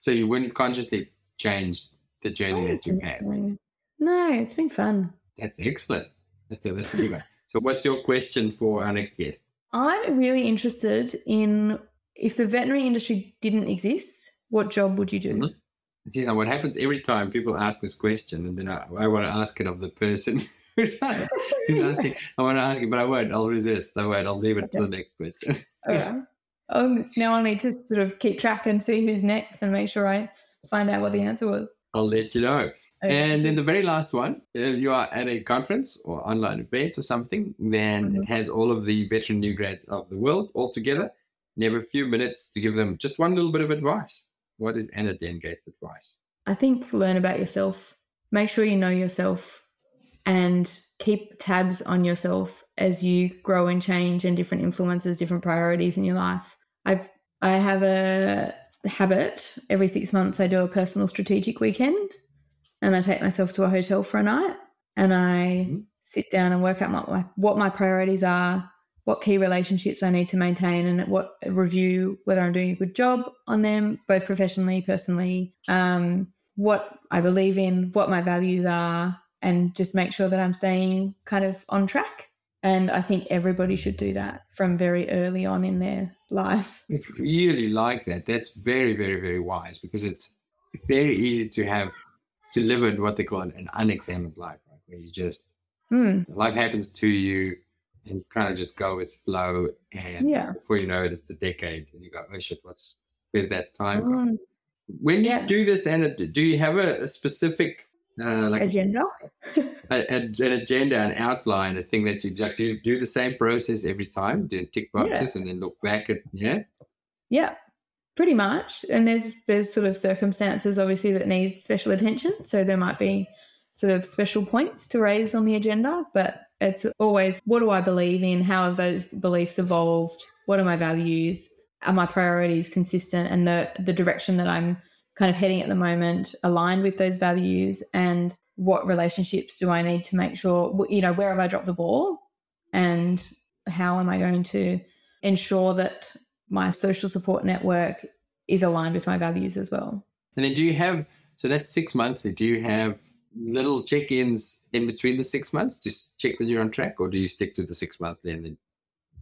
So you wouldn't consciously change the journey that you had. No, No, it's been fun. That's excellent. That's a, that's a big one. So what's your question for our next guest? I'm really interested in if the veterinary industry didn't exist, what job would you do? Mhm. You know what happens every time people ask this question, and then I, I want to ask it of the person who's who's asking. I want to ask it, but I won't. I'll resist. I won't. I'll leave it to the next person. All right. Oh, now I need to sort of keep track and see who's next and make sure I find out what the answer was. I'll let you know. Okay. And then the very last one, if you are at a conference or online event or something, then it mm-hmm. has all of the veteran new grads of the world all together. And you have a few minutes to give them just one little bit of advice. What is Anna Dengate's advice? I think learn about yourself. Make sure you know yourself and keep tabs on yourself as you grow and change and different influences, different priorities in your life. I've I have a habit every six months I do a personal strategic weekend and I take myself to a hotel for a night and I Mhm. sit down and work out what my what my priorities are, what key relationships I need to maintain, and what review whether I'm doing a good job on them, both professionally, personally, um, what I believe in, what my values are, and just make sure that I'm staying kind of on track. And I think everybody should do that from very early on in their lives. I really like that. That's very, very, very wise because it's very easy to have to live in what they call an unexamined life, right? Where you just Hmm. life happens to you and kind of just go with flow and Yeah. before you know it it's a decade and you go oh shit what's where's that time gone Mm, when you yeah. do this and do you have a, a specific uh, like agenda. a, a- an agenda an outline a thing that you do you do the same process every time do tick Yeah. boxes and then look back at yeah Yeah, pretty much. And there's there's sort of circumstances obviously that need special attention. So there might be sort of special points to raise on the agenda, but it's always what do I believe in? How have those beliefs evolved? What are my values? Are my priorities consistent and the the direction that I'm kind of heading at the moment aligned with those values and what relationships do I need to make sure you know where have I dropped the ball and how am I going to ensure that my social support network is aligned with my values as well. and then do you have so that's six monthly do you have little check-ins in between the six months to check that you're on track or do you stick to the six monthly and then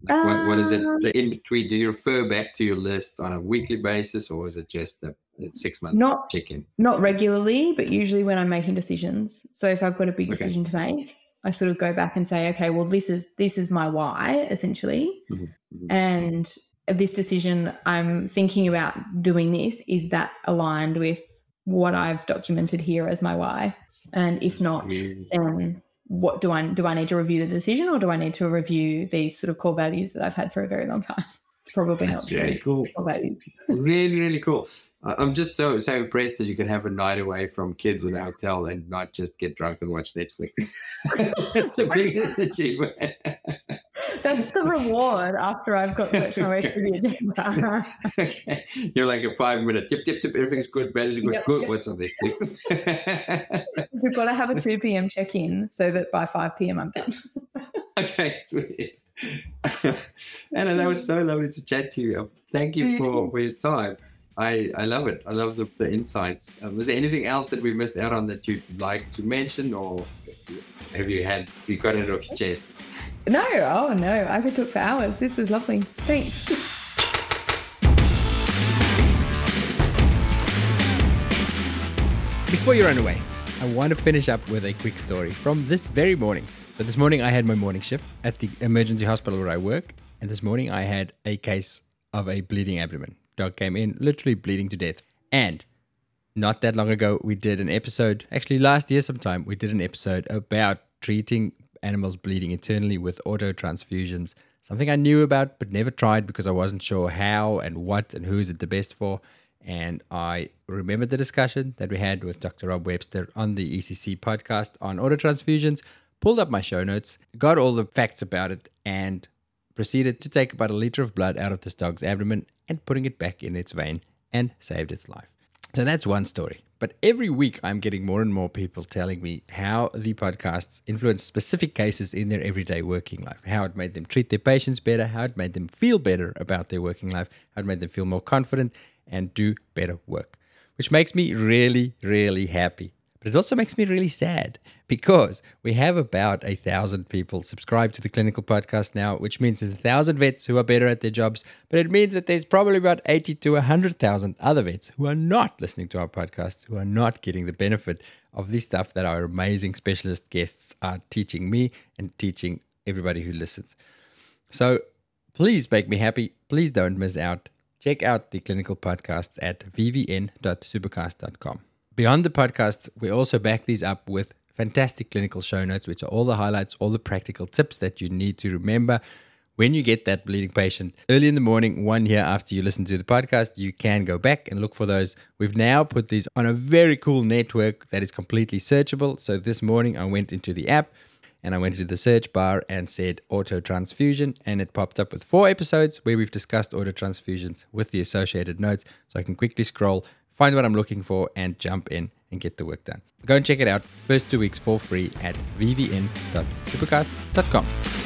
like what, what is it Um, the in between do you refer back to your list on a weekly basis or is it just a six months Not check-in not regularly, but usually when I'm making decisions. So if I've got a big Okay. decision to make, I sort of go back and say, okay, well this is this is my why essentially. Mhm, mhm. And this decision I'm thinking about doing this is that aligned with what I've documented here as my why? And if not, then what do I do I need to review the decision or do I need to review these sort of core values that I've had for a very long time? It's probably that's not very cool values. really really cool i'm just so so impressed that you can have a night away from kids in a hotel and not just get drunk and watch netflix that's the biggest achievement That's the reward after I've got worked my way through the agenda. okay. You're like a five minute tip, tip, tip. Everything's good, bad is good. Yep, good. What's on Netflix? So We've got to have a 2 p.m. check in so that by 5 p.m. I'm done. okay, sweet. Anna, that was so lovely to chat to you. Thank you for, for your time. I, I love it. I love the, the insights. Um, was there anything else that we missed out on that you'd like to mention, or have you had you got it off your chest? No, oh no, I could talk for hours. This was lovely. Thanks. Before you run away, I want to finish up with a quick story from this very morning. So, this morning I had my morning shift at the emergency hospital where I work, and this morning I had a case of a bleeding abdomen. Dog came in literally bleeding to death. And not that long ago, we did an episode, actually last year sometime, we did an episode about treating animals bleeding internally with auto transfusions. Something I knew about but never tried because I wasn't sure how and what and who is it the best for. And I remember the discussion that we had with Dr. Rob Webster on the ECC podcast on auto transfusions, pulled up my show notes, got all the facts about it, and proceeded to take about a liter of blood out of this dog's abdomen and putting it back in its vein and saved its life. So that's one story. But every week, I'm getting more and more people telling me how the podcasts influence specific cases in their everyday working life, how it made them treat their patients better, how it made them feel better about their working life, how it made them feel more confident and do better work, which makes me really, really happy. But it also makes me really sad because we have about a thousand people subscribed to the clinical podcast now, which means there's a thousand vets who are better at their jobs. But it means that there's probably about 80 to 100,000 other vets who are not listening to our podcast, who are not getting the benefit of this stuff that our amazing specialist guests are teaching me and teaching everybody who listens. So please make me happy. Please don't miss out. Check out the clinical podcasts at vvn.supercast.com. Beyond the podcasts, we also back these up with fantastic clinical show notes, which are all the highlights, all the practical tips that you need to remember when you get that bleeding patient early in the morning, one year after you listen to the podcast, you can go back and look for those. We've now put these on a very cool network that is completely searchable. So this morning I went into the app and I went to the search bar and said auto transfusion, and it popped up with four episodes where we've discussed auto transfusions with the associated notes. So I can quickly scroll, find what I'm looking for, and jump in and get the work done. Go and check it out. First two weeks for free at vvn.supercast.com.